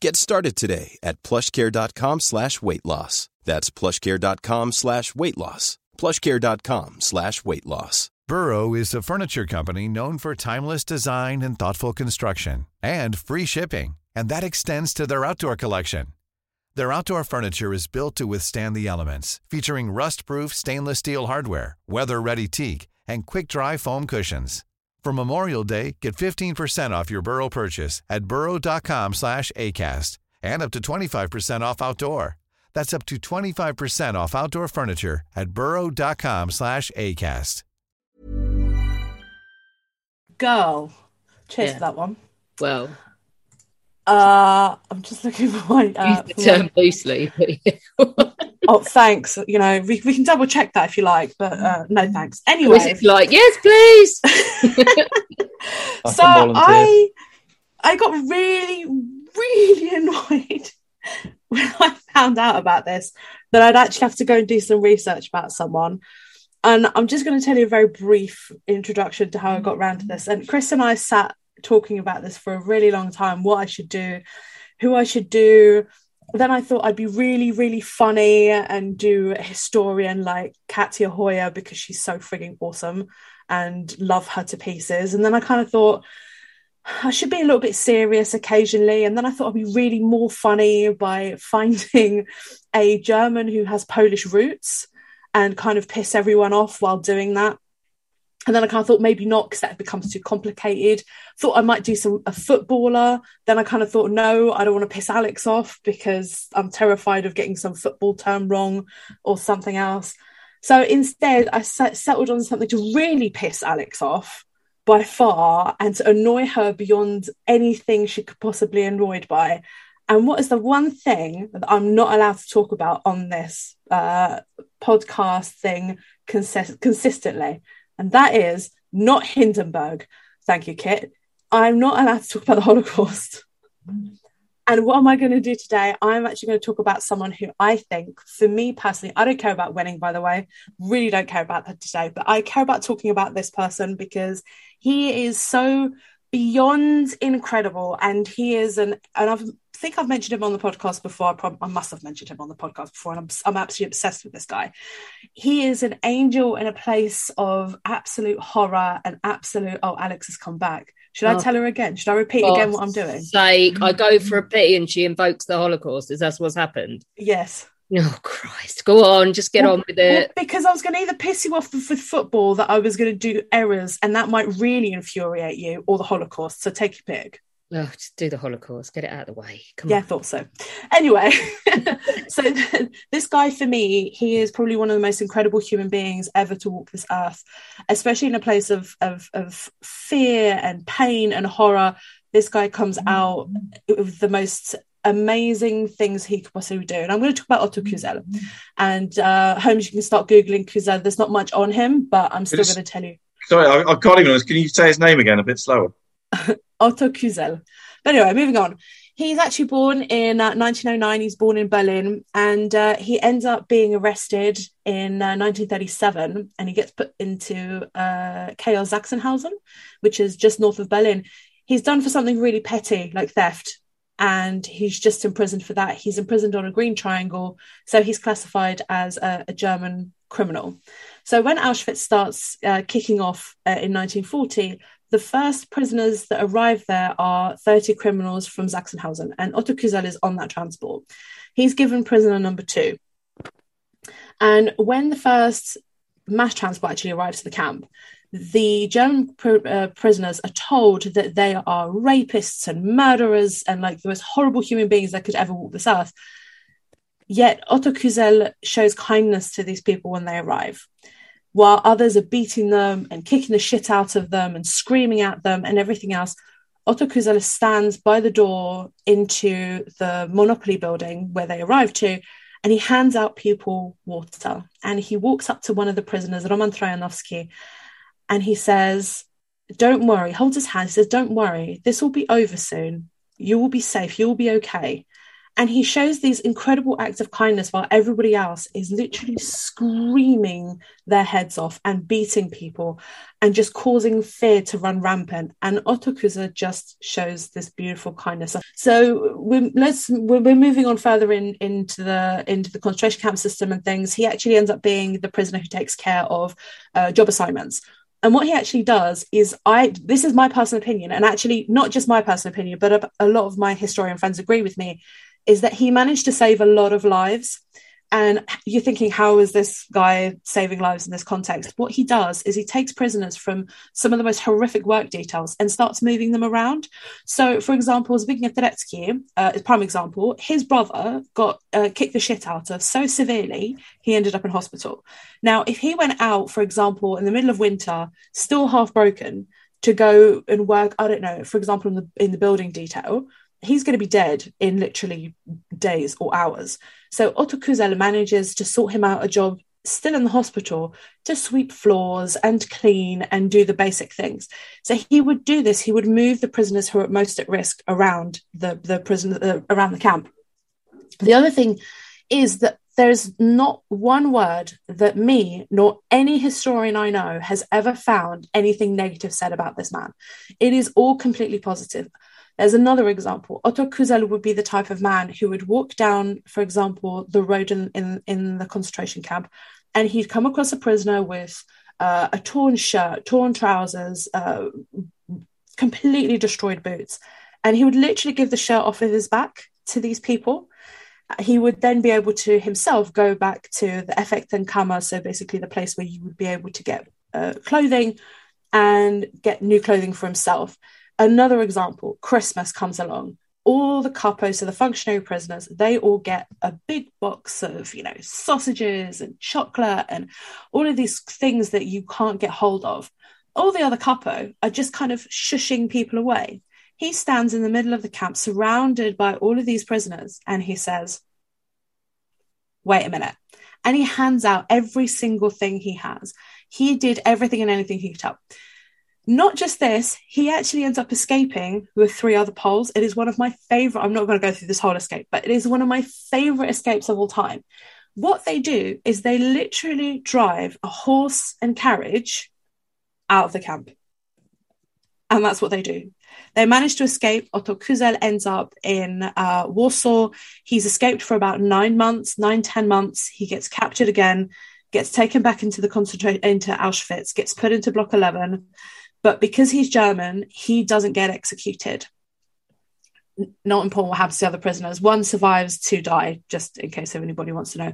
Get started today at plushcare.com slash weight loss. That's plushcare.com slash weight loss. plushcare.com slash weight loss. Burrow is a furniture company known for timeless design and thoughtful construction and free shipping, and that extends to their outdoor collection. Their outdoor furniture is built to withstand the elements, featuring rust-proof stainless steel hardware, weather-ready teak, and quick-dry foam cushions. For Memorial Day, get 15% off your Burrow purchase at burrow.com slash ACAST and up to 25% off outdoor. That's up to 25% off outdoor furniture at burrow.com slash ACAST. Girl. Cheers Yeah. for that one. Well, Uh, I'm just looking for my. Uh, use the term loosely. but- oh, thanks. You know, we, we can double check that if you like, but uh, no thanks. Anyway, Anyway, like, yes, please. I so. I I got really really annoyed when I found out about this that I'd actually have to go and do some research about someone. And I'm just going to tell you a very brief introduction to how I got around to this. And Chris and I sat talking about this for a really long time what I should do, who I should do. Then I thought I'd be really, really funny and do a historian like Katja Hoyer because she's so frigging awesome and love her to pieces. And then I kind of thought, I should be a little bit serious occasionally. And then I thought I'd be really more funny by finding a German who has Polish roots and kind of piss everyone off while doing that. And then I kind of thought maybe not because that becomes too complicated. Thought I might do some a footballer. Then I kind of thought, no, I don't want to piss Alex off because I'm terrified of getting some football term wrong or something else. So instead, I set, settled on something to really piss Alex off by far and to annoy her beyond anything she could possibly be annoyed by. And what is the one thing that I'm not allowed to talk about on this uh, podcast thing consist- consistently? And that is not Hindenburg. Thank you, Kit. I'm not allowed to talk about the Holocaust. And what am I going to do today? I'm actually going to talk about someone who I think, for me personally, I don't care about winning, by the way, really don't care about that today, but I care about talking about this person because he is so beyond incredible. And he is an, and I've, think I've mentioned him on the podcast before. I, prob- I must have mentioned him on the podcast before, and I'm, I'm absolutely obsessed with this guy. He is an angel in a place of absolute horror and absolute. Oh, Alex has come back. Should I Oh. tell her again? Should I repeat again what I'm doing? Sake, I go for a pity and she invokes the Holocaust. Is that what's happened? Yes. Oh Christ! Go on, just get Well- on with it. well, because I was going to either piss you off with with football that I was going to do errors, and that might really infuriate you, or the Holocaust. So take your pick. Oh, just do the Holocaust. Get it out of the way. Come yeah, I thought so. Anyway, so this guy for me, he is probably one of the most incredible human beings ever to walk this earth, especially in a place of of, of fear and pain and horror. This guy comes out with the most amazing things he could possibly do. And I'm going to talk about Otto Küsel. And uh, Holmes, you can start Googling Küsel. There's not much on him, but I'm still going to tell you. Sorry, I, I can't even. Can you say his name again a bit slower? Otto Küsel. But anyway, moving on. He's actually born in uh, 1909. He's born in Berlin, and uh, he ends up being arrested in uh, 1937, and he gets put into uh, Chaos Sachsenhausen, which is just north of Berlin. He's done for something really petty, like theft, and he's just imprisoned for that. He's imprisoned on a green triangle, so he's classified as a, a German criminal. So when Auschwitz starts uh, kicking off uh, in 1940, the first prisoners that arrive there are 30 criminals from Sachsenhausen, and Otto Küsel is on that transport. He's given prisoner number two. And when the first mass transport actually arrives to the camp, the German pr- uh, prisoners are told that they are rapists and murderers and like the most horrible human beings that could ever walk this earth. Yet Otto Küsel shows kindness to these people when they arrive while others are beating them and kicking the shit out of them and screaming at them and everything else, Otto stands by the door into the Monopoly building where they arrive to, and he hands out people water. And he walks up to one of the prisoners, Roman Trojanowski, and he says, Don't worry, holds his hand, he says, Don't worry, this will be over soon. You will be safe, you will be okay. And he shows these incredible acts of kindness while everybody else is literally screaming their heads off and beating people and just causing fear to run rampant. And Otto Kuza just shows this beautiful kindness. So we're, let's we're, we're moving on further in into the into the concentration camp system and things. He actually ends up being the prisoner who takes care of uh, job assignments. And what he actually does is, I this is my personal opinion, and actually not just my personal opinion, but a, a lot of my historian friends agree with me is that he managed to save a lot of lives. And you're thinking, how is this guy saving lives in this context? What he does is he takes prisoners from some of the most horrific work details and starts moving them around. So, for example, Zbigniew Terecki, uh, prime example, his brother got uh, kicked the shit out of so severely, he ended up in hospital. Now, if he went out, for example, in the middle of winter, still half broken, to go and work, I don't know, for example, in the in the building detail, he's going to be dead in literally days or hours. So Otto Küsel manages to sort him out a job still in the hospital to sweep floors and clean and do the basic things. So he would do this. He would move the prisoners who are most at risk around the the prison uh, around the camp. The other thing is that there's not one word that me nor any historian I know has ever found anything negative said about this man. It is all completely positive. There's another example. Otto Küsel would be the type of man who would walk down, for example, the road in, in, in the concentration camp, and he'd come across a prisoner with uh, a torn shirt, torn trousers, uh, completely destroyed boots. And he would literally give the shirt off of his back to these people. He would then be able to himself go back to the Effektenkammer, so basically the place where you would be able to get uh, clothing and get new clothing for himself. Another example Christmas comes along. All the capos, so the functionary prisoners, they all get a big box of, you know, sausages and chocolate and all of these things that you can't get hold of. All the other capo are just kind of shushing people away. He stands in the middle of the camp, surrounded by all of these prisoners, and he says, Wait a minute. And he hands out every single thing he has. He did everything and anything he could help. Not just this, he actually ends up escaping with three other Poles. It is one of my favorite, I'm not going to go through this whole escape, but it is one of my favorite escapes of all time. What they do is they literally drive a horse and carriage out of the camp. And that's what they do. They manage to escape. Otto Küsel ends up in uh, Warsaw. He's escaped for about nine months, nine, ten months. He gets captured again, gets taken back into the concentration into Auschwitz, gets put into Block 11. But because he's German, he doesn't get executed. Not important what happens to the other prisoners. One survives, two die, just in case if anybody wants to know.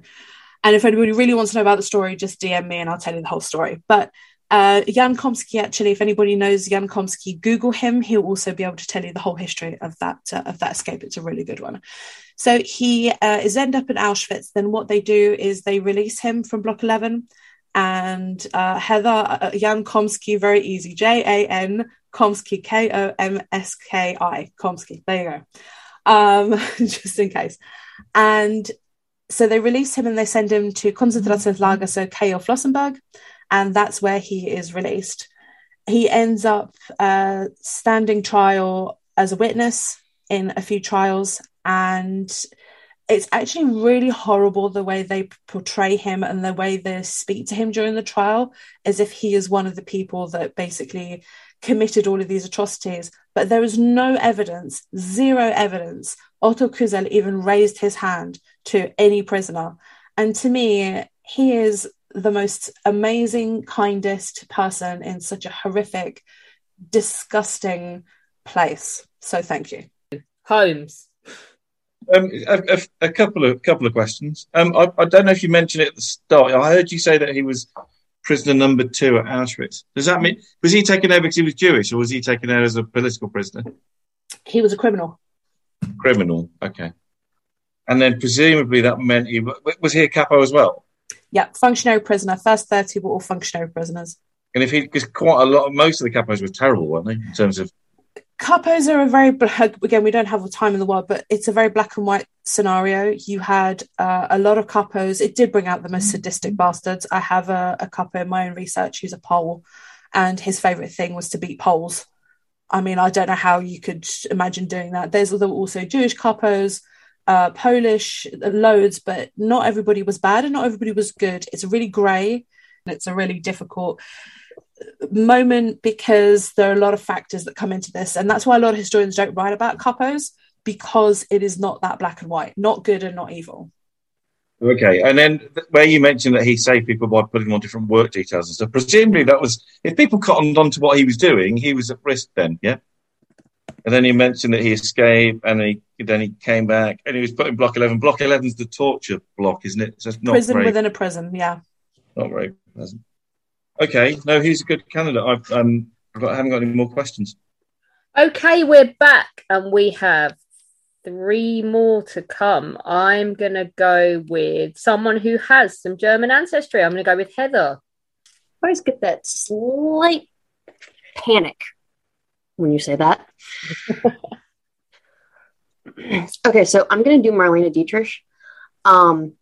And if anybody really wants to know about the story, just DM me and I'll tell you the whole story. But uh, Jan Komski, actually, if anybody knows Jan Komski, Google him. He'll also be able to tell you the whole history of that uh, of that escape. It's a really good one. So he uh, is end up in Auschwitz. Then what they do is they release him from Block 11 and uh, Heather uh, Jan Komski, very easy. J A N Komski, K O M S K I, Komski. There you go. Um, just in case. And so they release him and they send him to Konzentrationslager, so KO Flossenburg, and that's where he is released. He ends up uh, standing trial as a witness in a few trials and it's actually really horrible the way they portray him and the way they speak to him during the trial as if he is one of the people that basically committed all of these atrocities. But there is no evidence zero evidence otto küsel even raised his hand to any prisoner. And to me he is the most amazing kindest person in such a horrific disgusting place. So thank you. Holmes um, a, a, a, couple of couple of questions. Um, I, I, don't know if you mentioned it at the start. I heard you say that he was prisoner number two at Auschwitz. Does that mean was he taken there because he was Jewish, or was he taken there as a political prisoner? He was a criminal. Criminal. Okay. And then presumably that meant he was he a capo as well. Yeah, functionary prisoner. First thirty were all functionary prisoners. And if he, because quite a lot, most of the capos were terrible, weren't they, in terms of Capos are a very again we don't have the time in the world, but it's a very black and white scenario. You had uh, a lot of capos. It did bring out the most sadistic bastards. I have a, a capo in my own research who's a Pole, and his favorite thing was to beat Poles. I mean, I don't know how you could imagine doing that. There's also Jewish capos, uh, Polish, loads, but not everybody was bad and not everybody was good. It's really grey. And it's a really difficult moment because there are a lot of factors that come into this. And that's why a lot of historians don't write about capos because it is not that black and white, not good and not evil. Okay, and then where you mentioned that he saved people by putting them on different work details and stuff, presumably that was if people cottoned on to what he was doing, he was at risk then, yeah. And then he mentioned that he escaped, and he then he came back, and he was put in block eleven. Block eleven's the torture block, isn't it? So it's not prison very, within a prison. Yeah. not very pleasant. Okay, no, he's a good candidate. I've um, I've got, I haven't got any more questions. Okay, we're back and we have three more to come. I'm going to go with someone who has some German ancestry. I'm going to go with Heather. I always get that slight panic when you say that. okay, so I'm going to do Marlene Dietrich. Um,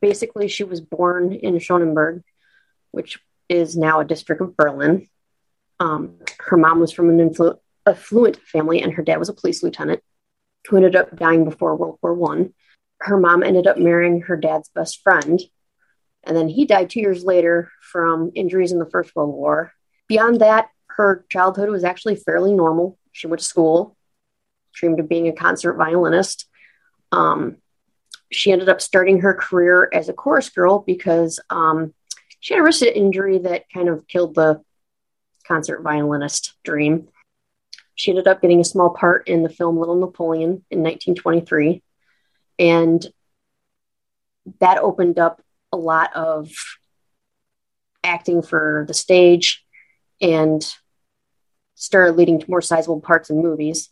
basically, she was born in Schöneberg, which is now a district of Berlin. Um, her mom was from an influ- affluent family, and her dad was a police lieutenant who ended up dying before World War One. Her mom ended up marrying her dad's best friend, and then he died two years later from injuries in the First World War. Beyond that, her childhood was actually fairly normal. She went to school, dreamed of being a concert violinist. Um, she ended up starting her career as a chorus girl because um, she had a wrist injury that kind of killed the concert violinist dream. She ended up getting a small part in the film Little Napoleon in 1923. And that opened up a lot of acting for the stage and started leading to more sizable parts in movies.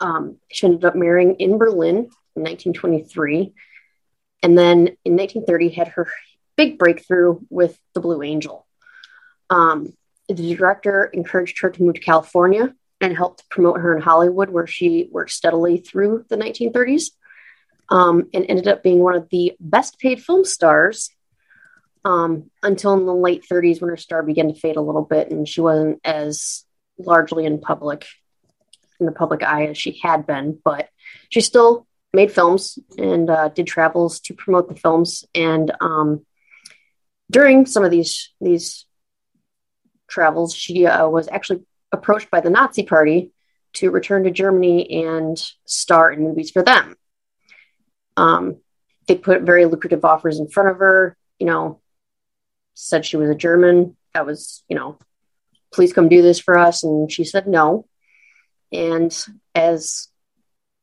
Um, she ended up marrying in Berlin in 1923. And then in 1930 had her big breakthrough with The Blue Angel. Um, the director encouraged her to move to California and helped promote her in Hollywood, where she worked steadily through the 1930s um, and ended up being one of the best paid film stars um, until in the late 30s when her star began to fade a little bit and she wasn't as largely in public in the public eye as she had been but she still made films and uh, did travels to promote the films and um, during some of these these travels she uh, was actually approached by the nazi party to return to germany and star in movies for them um, they put very lucrative offers in front of her you know said she was a German. That was, you know, please come do this for us. And she said no. And as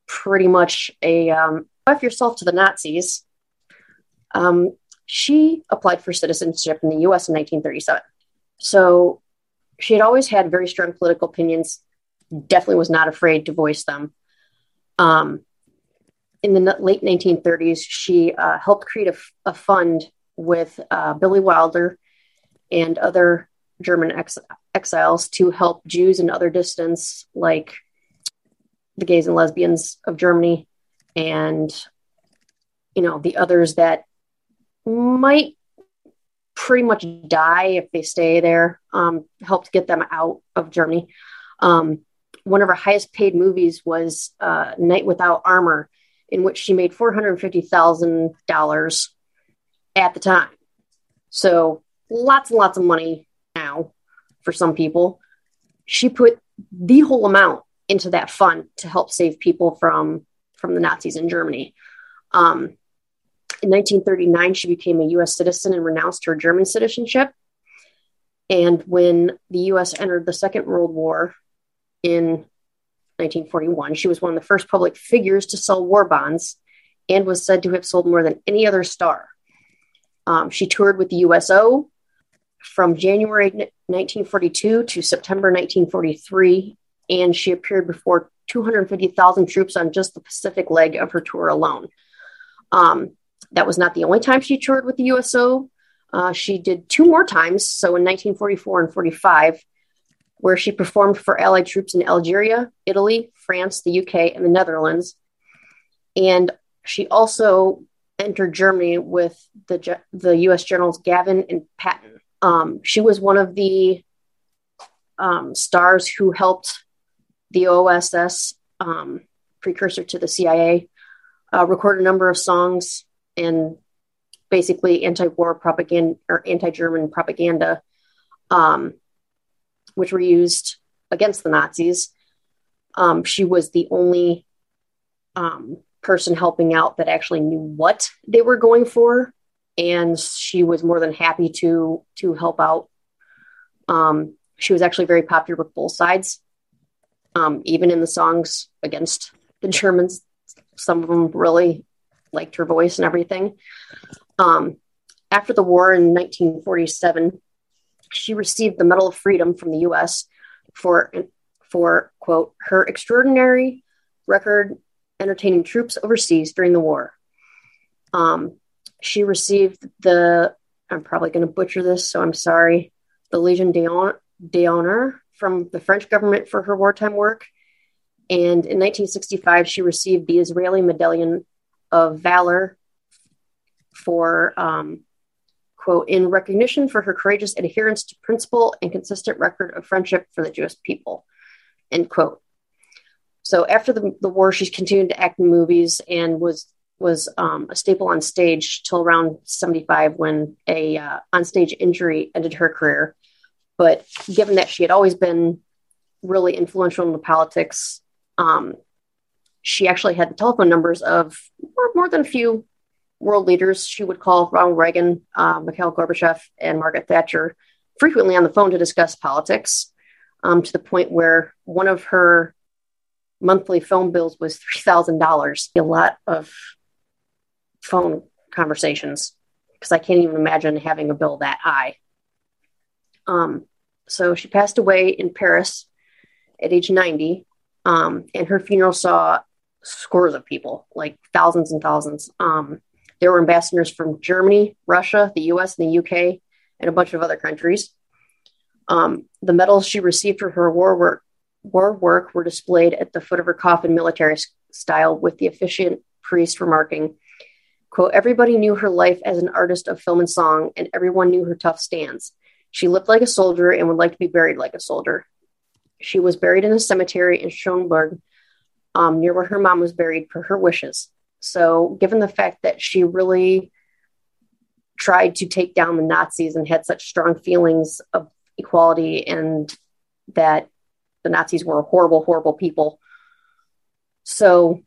pretty much a um, yourself to the Nazis, um, she applied for citizenship in the US in 1937. So she had always had very strong political opinions, definitely was not afraid to voice them. Um, in the late 1930s, she uh, helped create a, fund with uh, Billy Wilder and other German ex- exiles to help Jews and other dissidents like the gays and lesbians of Germany and you know the others that might pretty much die if they stay there um, helped get them out of Germany. Um, one of her highest paid movies was uh, Knight Without Armor, in which she made four hundred fifty thousand dollars at the time. So lots and lots of money now for some people. She put the whole amount into that fund to help save people from from the Nazis in Germany. Um, in 1939, she became a U.S. citizen and renounced her German citizenship. And when the U.S. entered the Second World War in 1941, she was one of the first public figures to sell war bonds and was said to have sold more than any other star. Um, she toured with the USO from January 1942 to September 1943, and she appeared before 250,000 troops on just the Pacific leg of her tour alone. Um, that was not the only time she toured with the USO. Uh, she did two more times, so in 1944 and 45, where she performed for Allied troops in Algeria, Italy, France, the UK, and the Netherlands. And she also entered Germany with the the U.S. generals Gavin and Patton. Um, she was one of the um, stars who helped the OSS, um, precursor to the CIA, uh, record a number of songs and basically anti-war propaganda or anti-German propaganda, um, which were used against the Nazis. Um, she was the only um, person helping out that actually knew what they were going for and she was more than happy to to help out um, she was actually very popular with both sides Um, even in the songs against the Germans, some of them really liked her voice and everything. Um, after the war in 1947, she received the Medal of Freedom from the U.S. for for quote her extraordinary record entertaining troops overseas during the war. Um, she received the I'm probably going to butcher this, so I'm sorry. The Legion d'Honneur from the French government for her wartime work. And in 1965, she received the Israeli Medallion of Valor for, um, quote, in recognition for her courageous adherence to principle and consistent record of friendship for the Jewish people, end quote. So after the, the war, she continued to act in movies and was was um, a staple on stage till around 75 when a uh, onstage injury ended her career. But given that she had always been really influential in the politics, um, she actually had the telephone numbers of more, more, than a few world leaders. She would call Ronald Reagan, uh, Mikhail Gorbachev, and Margaret Thatcher frequently on the phone to discuss politics um, to the point where one of her monthly phone bills was $3,000. A lot of phone conversations because I can't even imagine having a bill that high. Um, so she passed away in Paris at age 90, um, and her funeral saw scores of people, like thousands and thousands. Um, there were ambassadors from Germany, Russia, the US, and the UK, and a bunch of other countries. Um, the medals she received for her war work, war work were displayed at the foot of her coffin, military style, with the officiant priest remarking, Quote, everybody knew her life as an artist of film and song, and everyone knew her tough stance. She lived like a soldier and would like to be buried like a soldier. She was buried in a cemetery in Schöneberg, um, near where her mom was buried, for her wishes. So, given the fact that she really tried to take down the Nazis and had such strong feelings of equality and that the Nazis were horrible, horrible people. So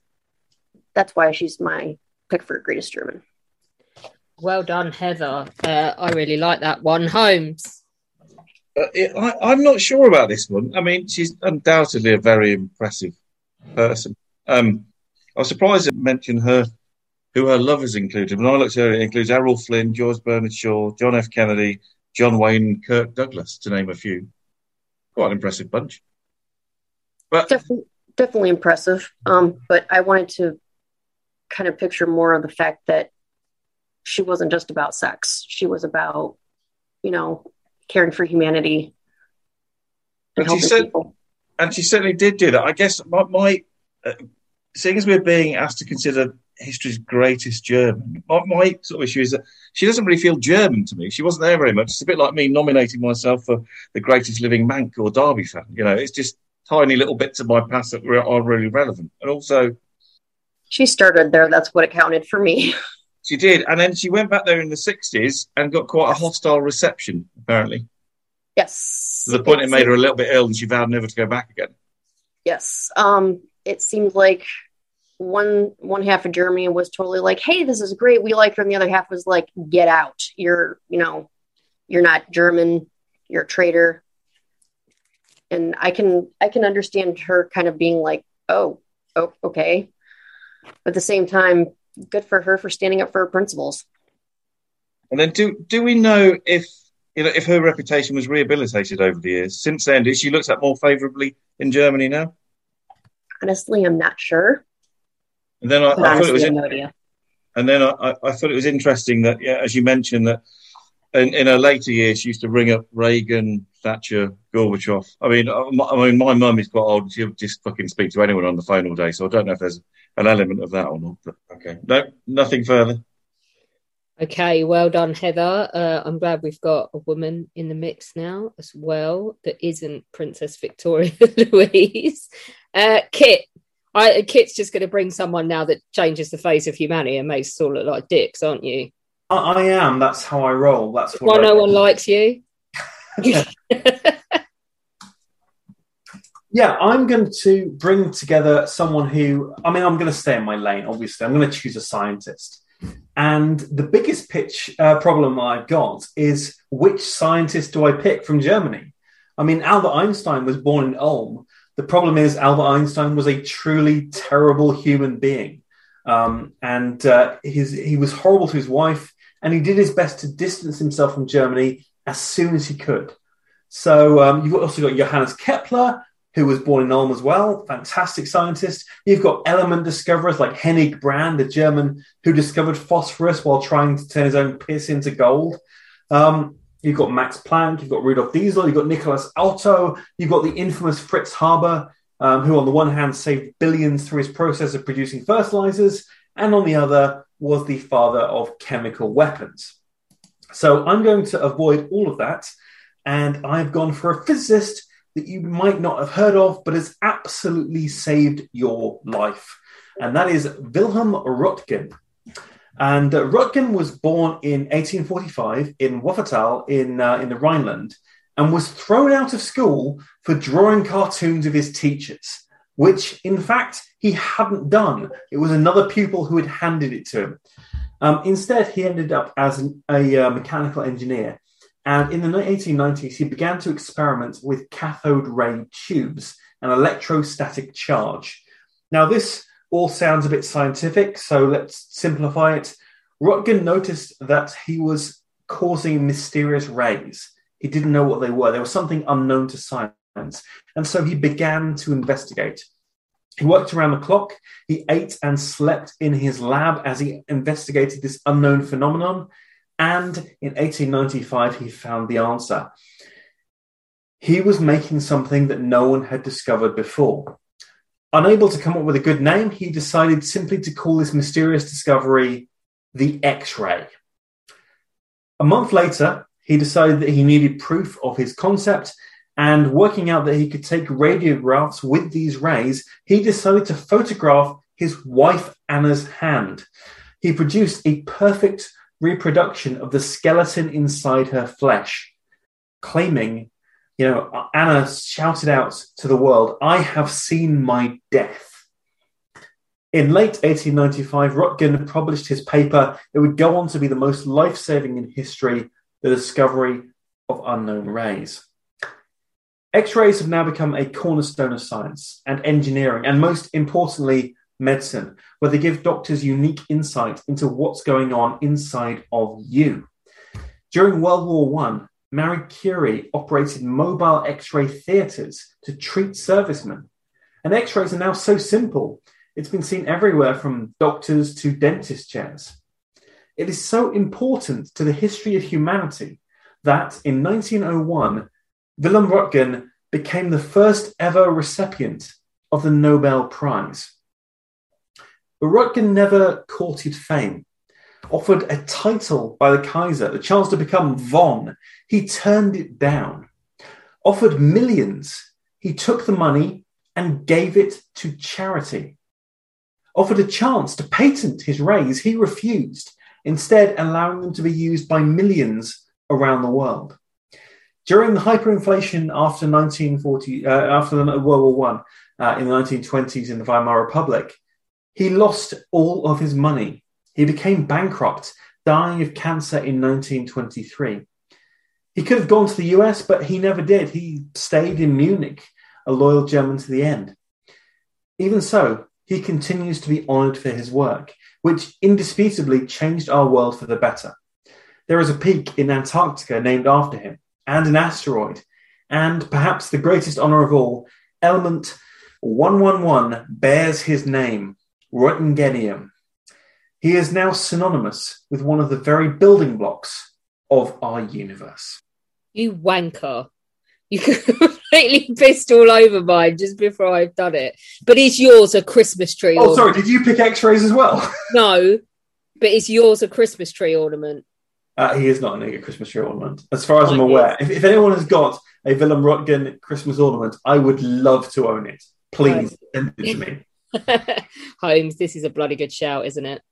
that's why she's my pick for greatest German. Well done, Heather. Uh, I really like that one. Holmes. Uh, it, I, am not sure about this one. I mean, she's undoubtedly a very impressive person. Um, I was surprised to mention her, who her lovers included. When I looked at her, it includes Errol Flynn, George Bernard Shaw, John F. Kennedy, John Wayne, Kirk Douglas, to name a few. Quite an impressive bunch. But definitely, definitely impressive. Um, but I wanted to kind of picture more of the fact that she wasn't just about sex. She was about, you know, caring for humanity. And, and she said, people. And she certainly did do that. I guess my, my uh, seeing as we're being asked to consider history's greatest German, my, my, sort of issue is that she doesn't really feel German to me. She wasn't there very much. It's a bit like me nominating myself for the greatest living Manc or Derby fan. You know, it's just tiny little bits of my past that are really relevant. And also, she started there. That's what it counted for me. She did, and then she went back there in the '60s and got quite a hostile reception, apparently. Yes. To the point it, it made her a little bit ill, and she vowed never to go back again. Yes. Um, it seemed like one one half of Germany was totally like, "Hey, this is great. We like her," and the other half was like, "Get out. You're, you know, you're not German. You're a traitor." And I can I can understand her kind of being like, "Oh, oh, okay." But at the same time, good for her for standing up for her principles. And then, do do we know if you know if her reputation was rehabilitated over the years since then? Is she looked at more favourably in Germany now? Honestly, I'm not sure. And then I, I thought it was. In, and then I, I, thought it was interesting that, yeah, as you mentioned, that in, in her later years, she used to ring up Reagan, Thatcher, Gorbachev. I mean, uh, I, I mean, my mum is quite old. She'll just fucking speak to anyone on the phone all day. So I don't know if there's an element of that or not. But okay, no, nothing further. Okay, well done, Heather. Uh, I'm glad we've got a woman in the mix now as well that isn't Princess Victoria Louise. Uh, Kit, I, Kit's just going to bring someone now that changes the face of humanity and makes us all look like dicks, aren't you? I, I am. That's how I roll. That's why no one likes you. Yeah, I'm going to bring together someone who, I mean, I'm going to stay in my lane, obviously. I'm going to choose a scientist. And the biggest pitch uh, problem I've got is which scientist do I pick from Germany? I mean, Albert Einstein was born in Ulm, the problem is, Albert Einstein was a truly terrible human being. Um, and uh, his, he was horrible to his wife, and he did his best to distance himself from Germany as soon as he could. So um, you've also got Johannes Kepler, who was born in Ulm as well, fantastic scientist. You've got element discoverers like Hennig Brand, a German who discovered phosphorus while trying to turn his own piss into gold. Um, you've got Max Planck, you've got Rudolf Diesel, you've got Nicholas Otto, you've got the infamous Fritz Haber, um, who on the one hand saved billions through his process of producing fertilizers, and on the other was the father of chemical weapons. So I'm going to avoid all of that, and I've gone for a physicist that you might not have heard of, but has absolutely saved your life. And that is Wilhelm Röntgen. And uh, Röntgen was born in 1845 in Wuppertal in, uh, in the Rhineland and was thrown out of school for drawing cartoons of his teachers, which in fact he hadn't done. It was another pupil who had handed it to him. Um, instead, he ended up as an, a uh, mechanical engineer and in the 1890s, he began to experiment with cathode ray tubes and electrostatic charge. Now, this all sounds a bit scientific, so let's simplify it. Röntgen noticed that he was causing mysterious rays. He didn't know what they were, there was something unknown to science. And so he began to investigate. He worked around the clock. He ate and slept in his lab as he investigated this unknown phenomenon. And in 1895, he found the answer. He was making something that no one had discovered before. Unable to come up with a good name, he decided simply to call this mysterious discovery the X ray. A month later, he decided that he needed proof of his concept, and working out that he could take radiographs with these rays, he decided to photograph his wife Anna's hand. He produced a perfect reproduction of the skeleton inside her flesh, claiming, you know, Anna shouted out to the world, I have seen my death. In late 1895, Röntgen published his paper. It would go on to be the most life saving in history the discovery of unknown rays. X rays have now become a cornerstone of science and engineering, and most importantly, medicine, where they give doctors unique insight into what's going on inside of you. During World War I, Marie Curie operated mobile X ray theatres to treat servicemen. And X rays are now so simple, it's been seen everywhere from doctors to dentist chairs. It is so important to the history of humanity that in 1901, Wilhelm Röntgen became the first ever recipient of the Nobel Prize. But Röntgen never courted fame. Offered a title by the Kaiser, the chance to become von, he turned it down. Offered millions, he took the money and gave it to charity. Offered a chance to patent his rays, he refused, instead allowing them to be used by millions around the world. During the hyperinflation after 1940, uh, after World War One, uh, in the 1920s in the Weimar Republic, he lost all of his money. He became bankrupt, dying of cancer in 1923. He could have gone to the US, but he never did. He stayed in Munich, a loyal German to the end. Even so, he continues to be honored for his work, which indisputably changed our world for the better. There is a peak in Antarctica named after him, and an asteroid, and perhaps the greatest honor of all, element 111 bears his name. Roentgenium. He is now synonymous with one of the very building blocks of our universe. You wanker. You completely pissed all over mine just before I've done it. But is yours a Christmas tree? Oh, ornament? sorry. Did you pick X rays as well? no, but is yours a Christmas tree ornament? Uh, he is not a Christmas tree ornament, as far as I'm aware. If, if, anyone has got a Wilhelm Röntgen Christmas ornament, I would love to own it. Please send it to me. Holmes, this is a bloody good shout, isn't it?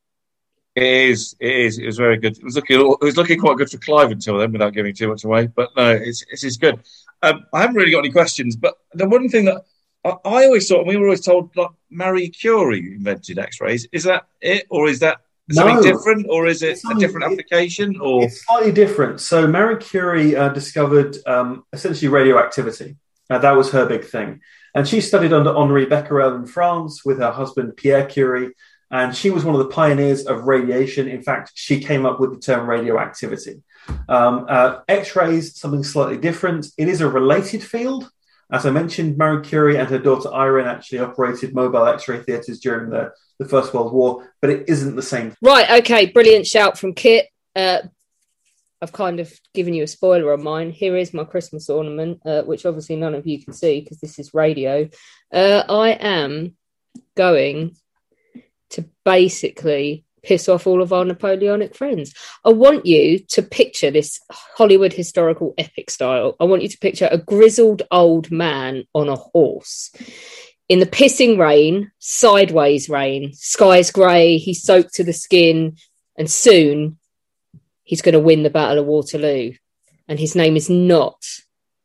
It is. It is. It was very good. It was looking. It was looking quite good for Clive until then, without giving too much away. But no, it's it's, it's good. Um, I haven't really got any questions, but the one thing that I, I always thought, we were always told, like Marie Curie invented X-rays. Is that it, or is that something no. different, or is it a different application? Or it's slightly different. So Marie Curie uh, discovered um, essentially radioactivity, Uh, that was her big thing. And she studied under Henri Becquerel in France with her husband Pierre Curie. And she was one of the pioneers of radiation. In fact, she came up with the term radioactivity. Um, uh, X rays, something slightly different. It is a related field. As I mentioned, Marie Curie and her daughter Irene actually operated mobile X ray theatres during the, the First World War, but it isn't the same. Right, okay, brilliant shout from Kit. Uh, I've kind of given you a spoiler on mine. Here is my Christmas ornament, uh, which obviously none of you can see because this is radio. Uh, I am going to basically piss off all of our Napoleonic friends. I want you to picture this Hollywood historical epic style. I want you to picture a grizzled old man on a horse. In the pissing rain, sideways rain, sky's grey, he's soaked to the skin, and soon he's going to win the Battle of Waterloo. And his name is not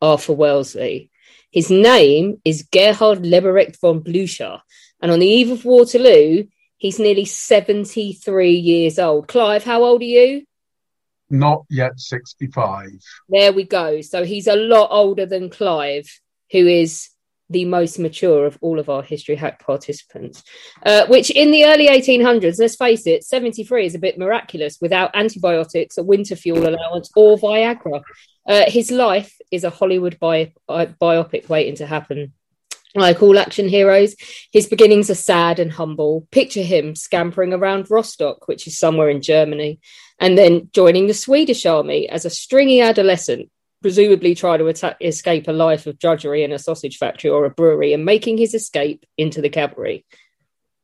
Arthur Wellesley. His name is Gebhard Leberecht von Blücher. And on the eve of Waterloo, he's nearly 73 years old. Clive, how old are you? Not yet 65. There we go. So he's a lot older than Clive, who is the most mature of all of our history hack participants, uh, which in the early 1800s, let's face it, 73 is a bit miraculous without antibiotics, a winter fuel allowance, or Viagra. Uh, his life is a Hollywood bi- bi- biopic waiting to happen. Like all action heroes, his beginnings are sad and humble. Picture him scampering around Rostock, which is somewhere in Germany, and then joining the Swedish army as a stringy adolescent presumably try to attack, escape a life of drudgery in a sausage factory or a brewery and making his escape into the cavalry.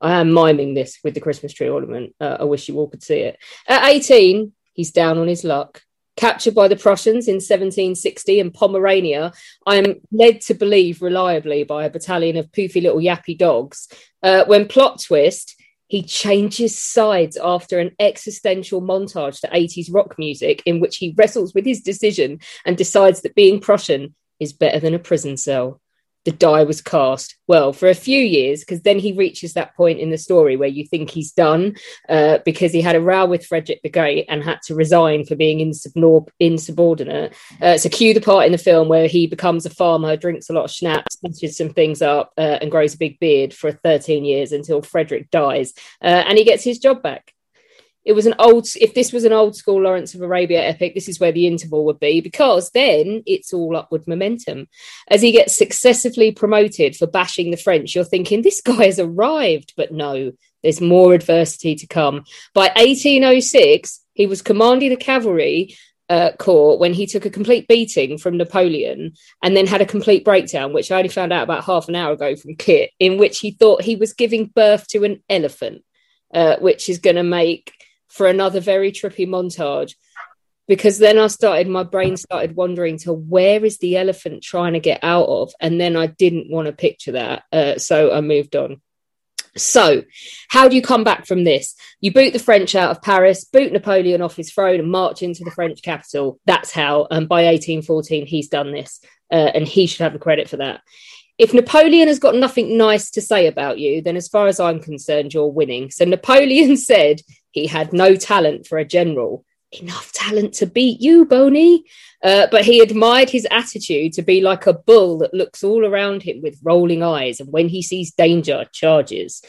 I am miming this with the Christmas tree ornament. Uh, I wish you all could see it. At 18, he's down on his luck. Captured by the Prussians in 1760 in Pomerania, I am led to believe reliably by a battalion of poofy little yappy dogs. Uh, when plot twist, he changes sides after an existential montage to 80s rock music in which he wrestles with his decision and decides that being Prussian is better than a prison cell. The die was cast. Well, for a few years, because then he reaches that point in the story where you think he's done uh, because he had a row with Frederick the Great and had to resign for being insubordinate. Uh, so, cue the part in the film where he becomes a farmer, drinks a lot of schnapps, smashes some things up, uh, and grows a big beard for 13 years until Frederick dies uh, and he gets his job back it was an old if this was an old school lawrence of arabia epic this is where the interval would be because then it's all upward momentum. As he gets successively promoted for bashing the french you're thinking this guy has arrived. But no there's more adversity to come. By 1806 he was commanding the cavalry uh, corps when he took a complete beating from Napoleon and then had a complete breakdown, which I only found out about half an hour ago from Kit, in which he thought he was giving birth to an elephant, uh, which is going to make for another very trippy montage because then I started, my brain started wandering to where is the elephant trying to get out of? And then I didn't want to picture that. Uh, so I moved on. So, how do you come back from this? You boot the French out of Paris, boot Napoleon off his throne, and march into the French capital. That's how. And by 1814, he's done this, uh, and he should have the credit for that. If Napoleon has got nothing nice to say about you, then as far as I'm concerned, you're winning. So Napoleon said he had no talent for a general. Enough talent to beat you, Boney. Uh, but he admired his attitude to be like a bull that looks all around him with rolling eyes, and when he sees danger, charges.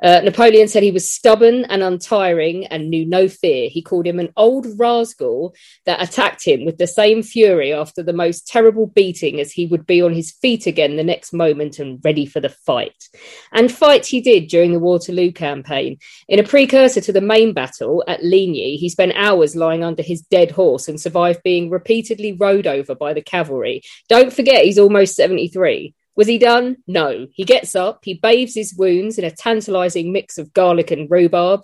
Uh, Napoleon said he was stubborn and untiring and knew no fear. He called him an old rascal that attacked him with the same fury after the most terrible beating as he would be on his feet again the next moment and ready for the fight. And fight he did during the Waterloo campaign. In a precursor to the main battle at Ligny, he spent hours lying under his dead horse and survived being repeatedly rode over by the cavalry. Don't forget, he's almost 73. Was he done? No. He gets up, he bathes his wounds in a tantalizing mix of garlic and rhubarb,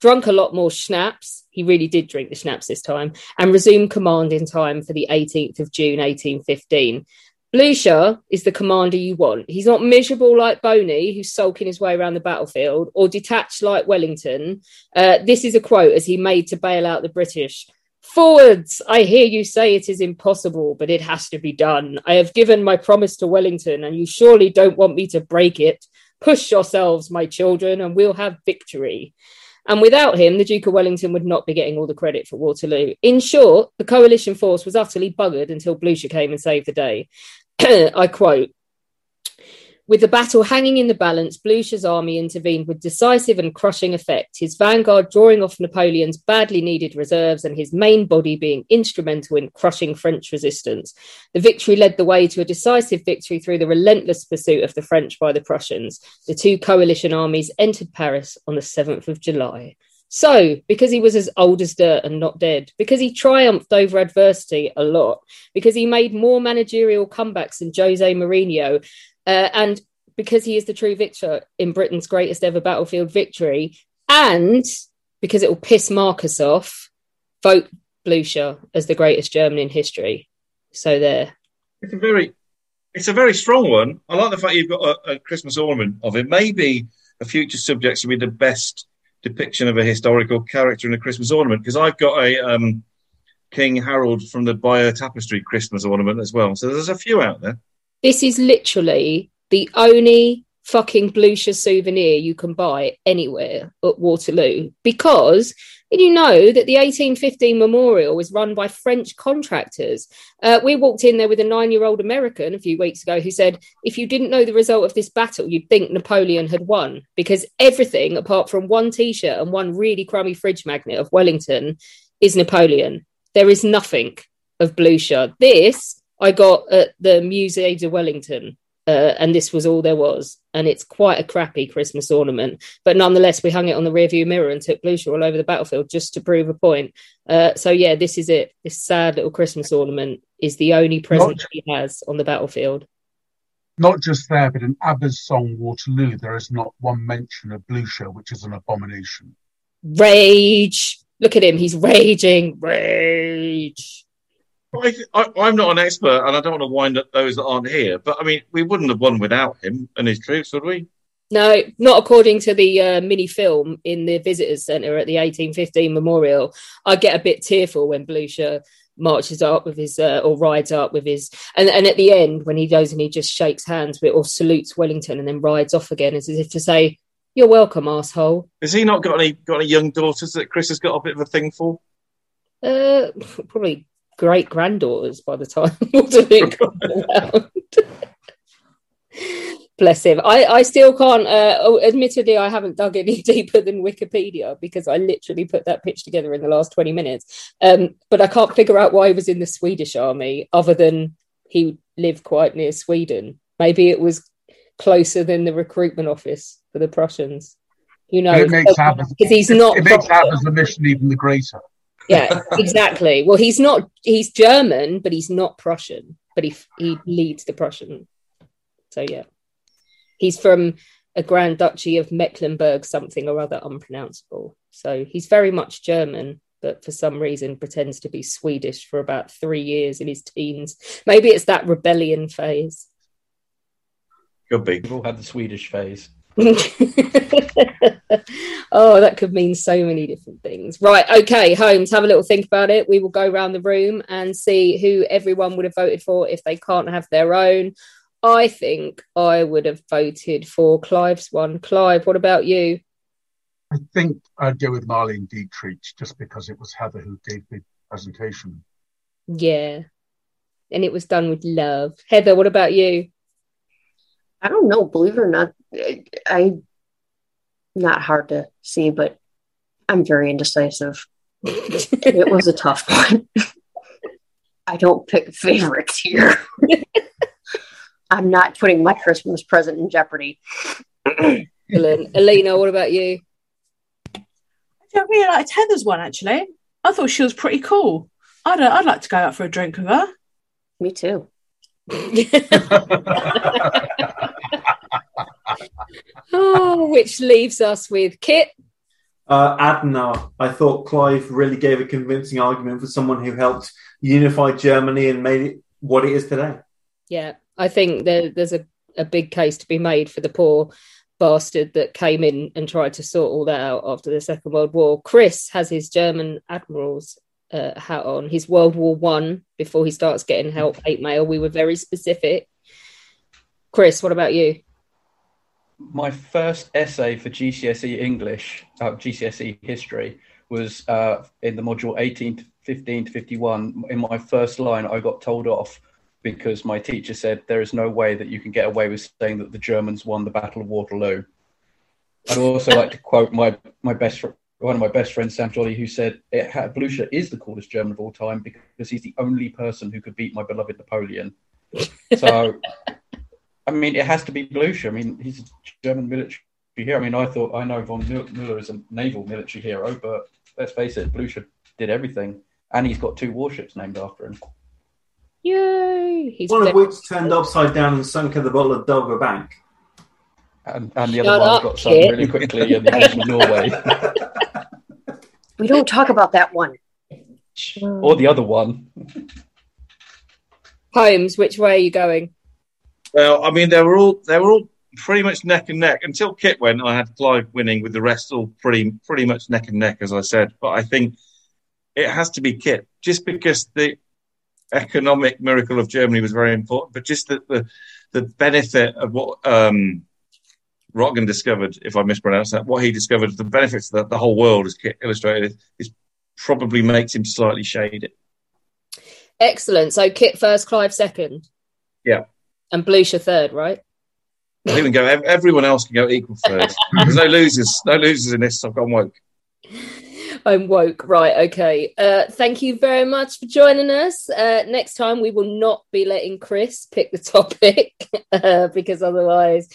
drunk a lot more schnapps. He really did drink the schnapps this time, and resumed command in time for the 18th of June, 1815. Blucher is the commander you want. He's not miserable like Boney, who's sulking his way around the battlefield, or detached like Wellington. Uh, this is a quote as he made to bail out the British. Forwards, I hear you say it is impossible, but it has to be done. I have given my promise to Wellington, and you surely don't want me to break it. Push yourselves, my children, and we'll have victory. And without him, the Duke of Wellington would not be getting all the credit for Waterloo. In short, the coalition force was utterly buggered until Blucher came and saved the day. I quote, with the battle hanging in the balance, Blucher's army intervened with decisive and crushing effect, his vanguard drawing off Napoleon's badly needed reserves and his main body being instrumental in crushing French resistance. The victory led the way to a decisive victory through the relentless pursuit of the French by the Prussians. The two coalition armies entered Paris on the 7th of July. So, because he was as old as dirt and not dead, because he triumphed over adversity a lot, because he made more managerial comebacks than Jose Mourinho, uh, and because he is the true victor in Britain's greatest ever battlefield victory, and because it will piss Marcus off, vote Blucher as the greatest German in history. So there. It's a very, it's a very strong one. I like the fact you've got a, a Christmas ornament of it. Maybe a future subject should be the best depiction of a historical character in a Christmas ornament because I've got a um, King Harold from the Bayeux Tapestry Christmas ornament as well. So there's a few out there. This is literally the only fucking Blucher souvenir you can buy anywhere at Waterloo because did you know that the 1815 memorial was run by French contractors? Uh, we walked in there with a nine year old American a few weeks ago who said, if you didn't know the result of this battle, you'd think Napoleon had won because everything apart from one t shirt and one really crummy fridge magnet of Wellington is Napoleon. There is nothing of Blucher. This I got at the Musée de Wellington uh, and this was all there was. And it's quite a crappy Christmas ornament, but nonetheless, we hung it on the rearview mirror and took Blucher all over the battlefield just to prove a point. Uh, so yeah, this is it. This sad little Christmas ornament is the only present Not- he has on the battlefield. Not just there, but in ABBA's song Waterloo, there is not one mention of Blucher, which is an abomination. Rage! Look at him, he's raging. Rage! I, I, I'm not an expert, and I don't want to wind up those that aren't here. But I mean, we wouldn't have won without him and his troops, would we? No, not according to the uh, mini film in the visitors centre at the 1815 memorial. I get a bit tearful when Blucher marches up with his uh, or rides up with his and, and at the end when he goes and he just shakes hands with or salutes Wellington and then rides off again as if to say, You're welcome, asshole. Has he not got any got any young daughters that Chris has got a bit of a thing for? Uh, probably great granddaughters by the time Waterloo comes around. Bless him. I, I still can't. Uh, oh, admittedly, I haven't dug any deeper than Wikipedia because I literally put that pitch together in the last 20 minutes. Um, but I can't figure out why he was in the Swedish army other than he lived quite near Sweden. Maybe it was closer than the recruitment office for the Prussians. You know, it makes ABBA's, because he's not. it makes the mission even the greater. Yeah, exactly. Well, he's not. He's German, but he's not Prussian. But he he leads the Prussian. So yeah, he's from a Grand Duchy of Mecklenburg, something or other unpronounceable. So he's very much German, but for some reason pretends to be Swedish for about three years in his teens. Maybe it's that rebellion phase. Could be. We've all had the Swedish phase. oh, that could mean so many different things. Right, okay, Holmes, have a little think about it. We will go around the room and see who everyone would have voted for if they can't have their own. I think I would have voted for Clive's one. Clive, what about you? I think I'd go with Marlene Dietrich just because it was Heather who gave the presentation. Yeah. And it was done with love. Heather, what about you? I don't know, believe it or not, I, I not hard to see, but I'm very indecisive. it was a tough one. I don't pick favorites here. I'm not putting my Christmas present in jeopardy. Excellent. Alina, what about you? I don't really like Heather's one actually. I thought she was pretty cool. I'd uh, I'd like to go out for a drink with her. Me too. oh, which leaves us with Kit. Uh, Adna, I thought Clive really gave a convincing argument for someone who helped unify Germany and made it what it is today. Yeah, I think there, there's a, a big case to be made for the poor bastard that came in and tried to sort all that out after the Second World War. Chris has his German admiral's uh, hat on, his World War One before he starts getting help hate mail. We were very specific. Chris, what about you? My first essay for GCSE English, uh, GCSE history, was uh, in the module 18 to 15 to 51. In my first line, I got told off because my teacher said there is no way that you can get away with saying that the Germans won the Battle of Waterloo. I'd also like to quote my my best one of my best friends, Sam Jolly, who said Blucher is the coolest German of all time because he's the only person who could beat my beloved Napoleon. So, I mean, it has to be Blucher. I mean, he's a German military hero. I mean, I thought I know von Müller is a naval military hero, but let's face it, Blucher did everything, and he's got two warships named after him. Yay! He's One of which turned upside down and sunk at the bottom of Dogger Bank. And, and the Shut other one got sunk really quickly in the invasion of Norway. We don't talk about that one. or the other one. Holmes, which way are you going? Well, I mean, they were all they were all pretty much neck and neck until Kit went. I had Clive winning, with the rest all pretty pretty much neck and neck, as I said. But I think it has to be Kit, just because the economic miracle of Germany was very important, but just the the, the benefit of what um, Röntgen discovered, if I mispronounce that, what he discovered, the benefits that the whole world, as Kit illustrated, is probably makes him slightly shaded. Excellent. So Kit first, Clive second, Yeah. And Blucher third, right? I think we can go. Everyone else can go equal third. There's no losers. No losers in this. I've gone woke. I'm woke. Right. Okay. Uh, thank you very much for joining us. Uh, next time, we will not be letting Chris pick the topic uh, because otherwise,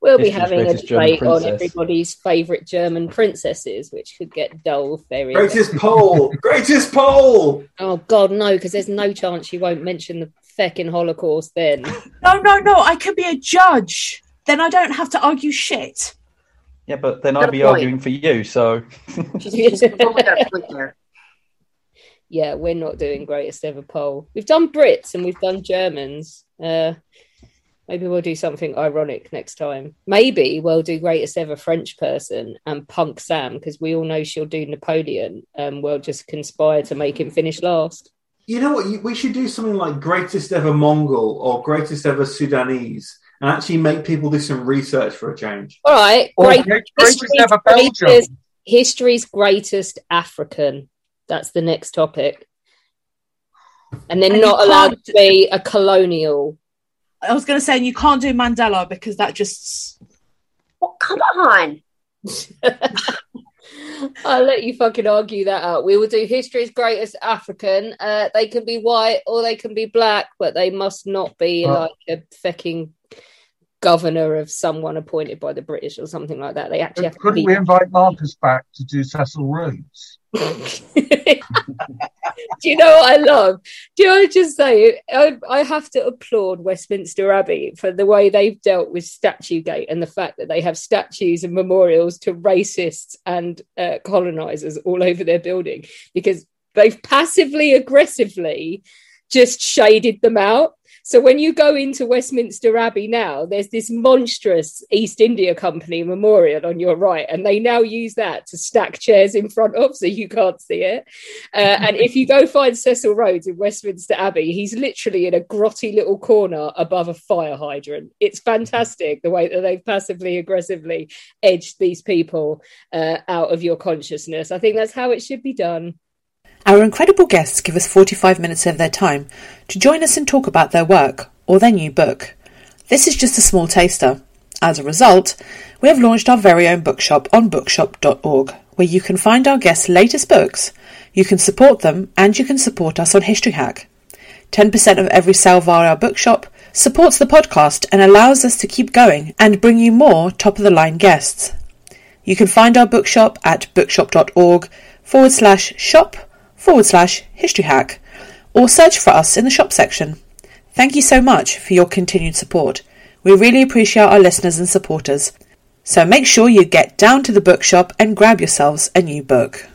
we'll be having a greatest debate on everybody's favourite German princesses, which could get dull very. Greatest poll! Greatest poll! Oh God, no! Because there's no chance you won't mention the fecking Holocaust then. No, no, no. I could be a judge. Then I don't have to argue shit. Yeah, but then I'd a be point. arguing for you, so Totally got a point there. yeah, we're not doing greatest ever poll. We've done Brits and we've done Germans. Uh, maybe we'll do something ironic next time. Maybe we'll do greatest ever French person and punk Sam because we all know she'll do Napoleon and we'll just conspire to make him finish last. You know what? We should do something like greatest ever Mongol or greatest ever Sudanese and actually make people do some research for a change. All right, Or great. great- greatest history's ever Belgium. greatest- history's greatest African. That's the next topic. And they're And not allowed to be a colonial. I was going to say, and you can't do Mandela because that just. Well, come on. I'll let you fucking argue that out. We will do history's greatest African. Uh, they can be white or they can be black, but they must not be Oh. like a fucking governor of someone appointed by the British or something like that. They actually have to Couldn't we invite Marcus back to do Cecil Rhodes? Do you know what I love? Do I just say I, I have to applaud Westminster Abbey for the way they've dealt with Statue Gate and the fact that they have statues and memorials to racists and uh, colonizers all over their building because they've passively aggressively just shaded them out. So when you go into Westminster Abbey now, there's this monstrous East India Company memorial on your right, and they now use that to stack chairs in front of so you can't see it. Uh, and if you go find Cecil Rhodes in Westminster Abbey, he's literally in a grotty little corner above a fire hydrant. It's fantastic the way that they've passively aggressively edged these people uh, out of your consciousness. I think that's how it should be done. Our incredible guests give us 45 minutes of their time to join us and talk about their work or their new book. This is just a small taster. As a result, we have launched our very own bookshop on bookshop.org, where you can find our guests' latest books, you can support them, and you can support us on History Hack. 10% of every sale via our bookshop supports the podcast and allows us to keep going and bring you more top of the line guests. You can find our bookshop at bookshop.org forward slash shop forward slash history hack or search for us in the shop section. Thank you so much for your continued support. We really appreciate our listeners and supporters. So make sure you get down to the bookshop and grab yourselves a new book.